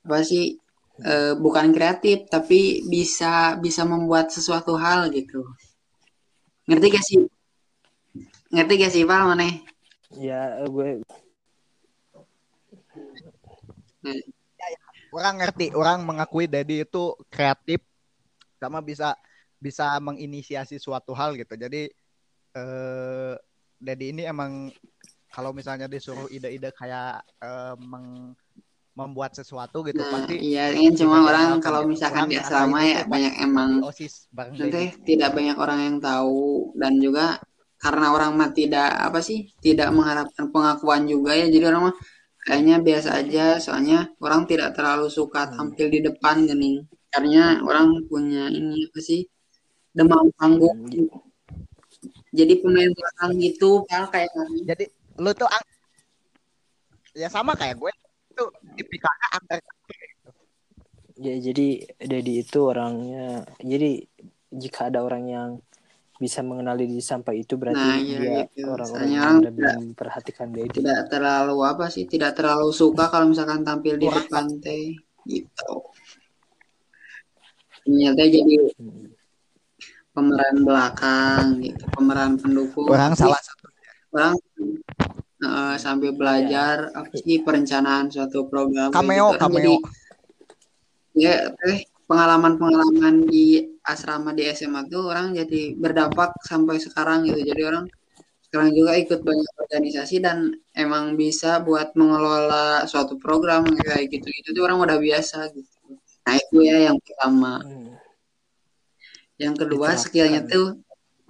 apa sih eh, bukan kreatif tapi bisa bisa membuat sesuatu hal gitu. Ngerti gak sih? Ngerti gak sih Pak mana Ya gue orang ngerti orang mengakui Dedi itu kreatif sama bisa bisa menginisiasi suatu hal gitu. Jadi eh Dedi ini emang kalau misalnya disuruh ide-ide kayak eh, meng- membuat sesuatu gitu. Nah pasti iya kan cuma orang kalau gitu. misalkan di asrama itu ya pas banyak emang osis Nanti tidak banyak orang yang tahu dan juga karena orang mah tidak apa sih tidak mengharapkan pengakuan juga ya. Jadi orang mah kayaknya biasa aja soalnya orang tidak terlalu suka tampil di depan gini karena orang punya ini apa sih demam panggung. Jadi pemain belakang gitu kayak jadi lu tuh ang- ya sama kayak gue itu tipikalnya under ya jadi Dedi itu orangnya jadi jika ada orang yang bisa mengenali diri sampai itu berarti Nah, iya dia gitu. orang-orang yang orang benar-benar memperhatikan Dedi. tidak terlalu apa sih tidak terlalu suka kalau misalkan tampil di depan teh gitu ternyata jadi pemeran belakang gitu pemeran pendukung orang salah satu orang eh, sambil belajar apa sih perencanaan suatu program kayak cameo gitu. Cameo. jadi ya eh pengalaman-pengalaman di asrama di SMA tuh orang jadi berdampak sampai sekarang gitu. Jadi orang sekarang juga ikut banyak organisasi dan emang bisa buat mengelola suatu program kayak gitu gitu tuh orang udah biasa gitu. Nah itu ya yang pertama. Hmm. yang kedua skillnya tuh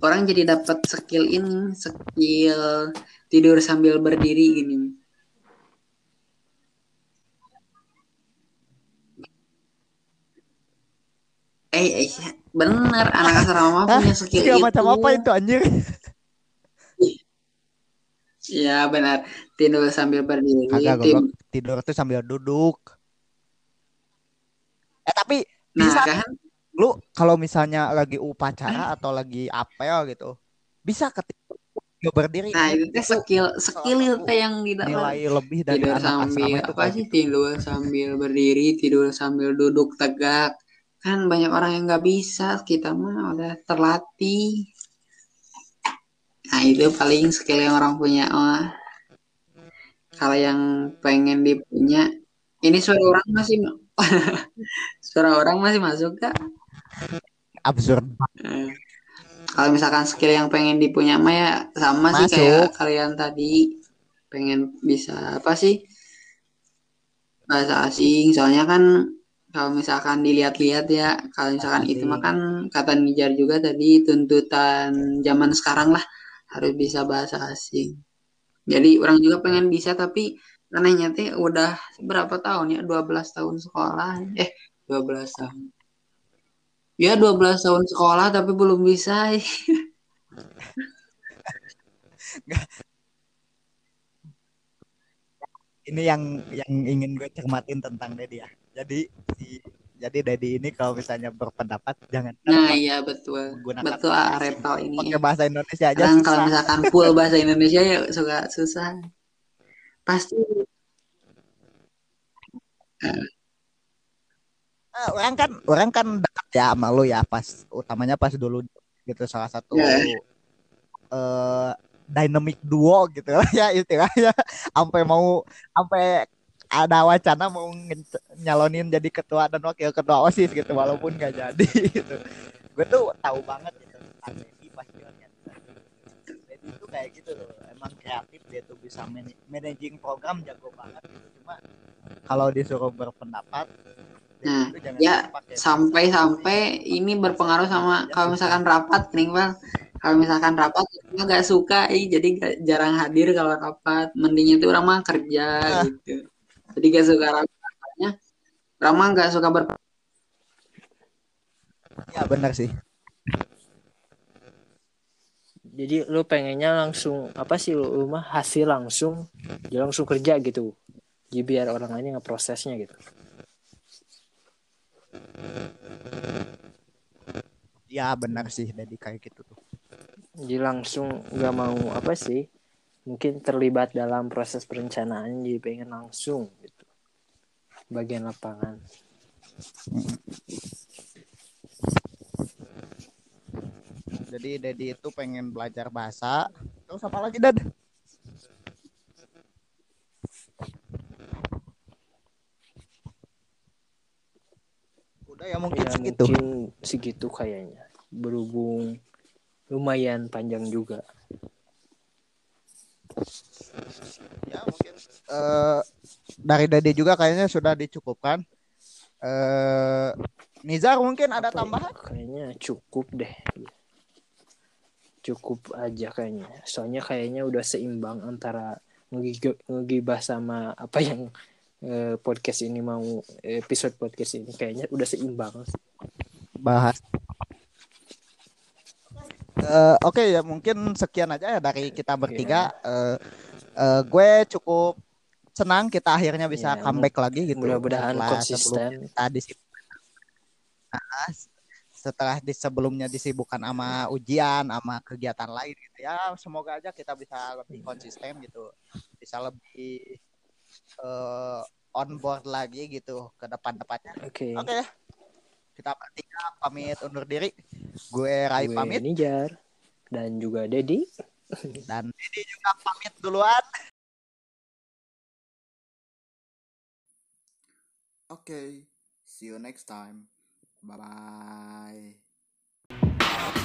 orang jadi dapat skill ini skill tidur sambil berdiri gini. Eh, eh bener anak asrama Hah? punya skill Skill itu. macam apa itu anjir ya benar tidur sambil berdiri kagak tim goblok. Tidur tuh sambil duduk. Eh tapi nah bisa kan? lu kalau misalnya lagi upacara atau lagi apel gitu bisa ketika lu berdiri. Nah itu teh skill skill itu yang didapat nilai lebih dari tidur anak sambil itu apa sih? gitu. tidur sambil berdiri tidur sambil duduk tegak. Kan banyak orang yang nggak bisa. Kita mah udah terlatih. Nah itu paling skill yang orang punya oh kalau yang pengen dipunya ini suara orang masih suara orang masih masuk kak? Absurd. Eh, kalau misalkan skill yang pengen dipunya mah ya sama sih Masuk. kayak kalian tadi. Pengen bisa apa sih? Bahasa asing. Soalnya kan kalau misalkan dilihat-lihat ya kalau misalkan itu mah kan kata Nijar juga tadi tuntutan zaman sekarang lah harus bisa bahasa asing. Jadi orang juga pengen bisa tapi anehnya teh udah berapa tahun ya? 12 tahun sekolah. Eh 12 tahun Ya 12 tahun sekolah tapi belum bisa. ini yang yang ingin gue cermatin tentang Dedi ya jadi si jadi Dedi ini kalau misalnya berpendapat jangan Nah iya betul. Betul ah, Reto ini. pakai bahasa Indonesia aja Kadang kalau misalkan full bahasa Indonesia ya suka susah. Pasti Ah, orang kan orang kan dekat ya sama lu ya pas utamanya pas dulu gitu salah satu Ya. eh dynamic duo gitu ya istilahnya sampai mau sampai ada wacana mau nyalonin jadi ketua dan wakil ketua osis gitu walaupun gak jadi gitu gue tuh tahu banget gitu Dedi pas dia lihat Dedi tuh kayak gitu loh emang kreatif dia tuh bisa man- managing program jago banget gitu. cuma kalau disuruh berpendapat Nah, ya, sampai-sampai ini berpengaruh sama kalau misalkan rapat nih bang. Kalau misalkan rapat nggak suka, eh, jadi nggak- jarang hadir kalau rapat. Mendingnya tuh orang mah kerja Ah. gitu. Jadi gak suka rapat. Makanya orang mah nggak suka ber ya benar sih Jadi lu pengennya langsung apa sih lu, lu mah hasil langsung, ya langsung kerja gitu. Jadi biar orang lain yang ngeprosesnya gitu ya benar sih dari kayak gitu tuh. Jadi langsung nggak mau apa sih mungkin terlibat dalam proses perencanaan jadi pengen langsung gitu. Bagian lapangan. Jadi Dedi itu pengen belajar bahasa. Terus apa lagi Dad? Udah ya mungkin ya segitu. mungkin segitu kayaknya berhubung lumayan panjang juga Ya mungkin eh, dari Dedi juga kayaknya sudah dicukupkan. Eh Nizar mungkin ada Apa ya, tambahan? kayaknya cukup deh cukup aja kayaknya soalnya kayaknya udah seimbang antara ngegi- ngegibah sama apa yang eh, podcast ini mau episode podcast ini kayaknya udah seimbang bahas. Eh, Oke ya mungkin sekian aja ya dari kita bertiga. Eh, eh, gue cukup senang kita akhirnya bisa Ya, comeback lagi gitu. mudah-mudahan konsisten kita disib- Nah, setelah di sebelumnya disibukkan sama ujian, sama kegiatan lain gitu ya. Semoga aja kita bisa lebih konsisten gitu, bisa lebih eh, on board lagi gitu ke depan-depannya. oke Oke ya. Kita bertiga pamit undur diri. Gue Rai gue pamit Nijar dan juga Dedi dan ini juga pamit duluan. Oke, see you next time. Bye bye.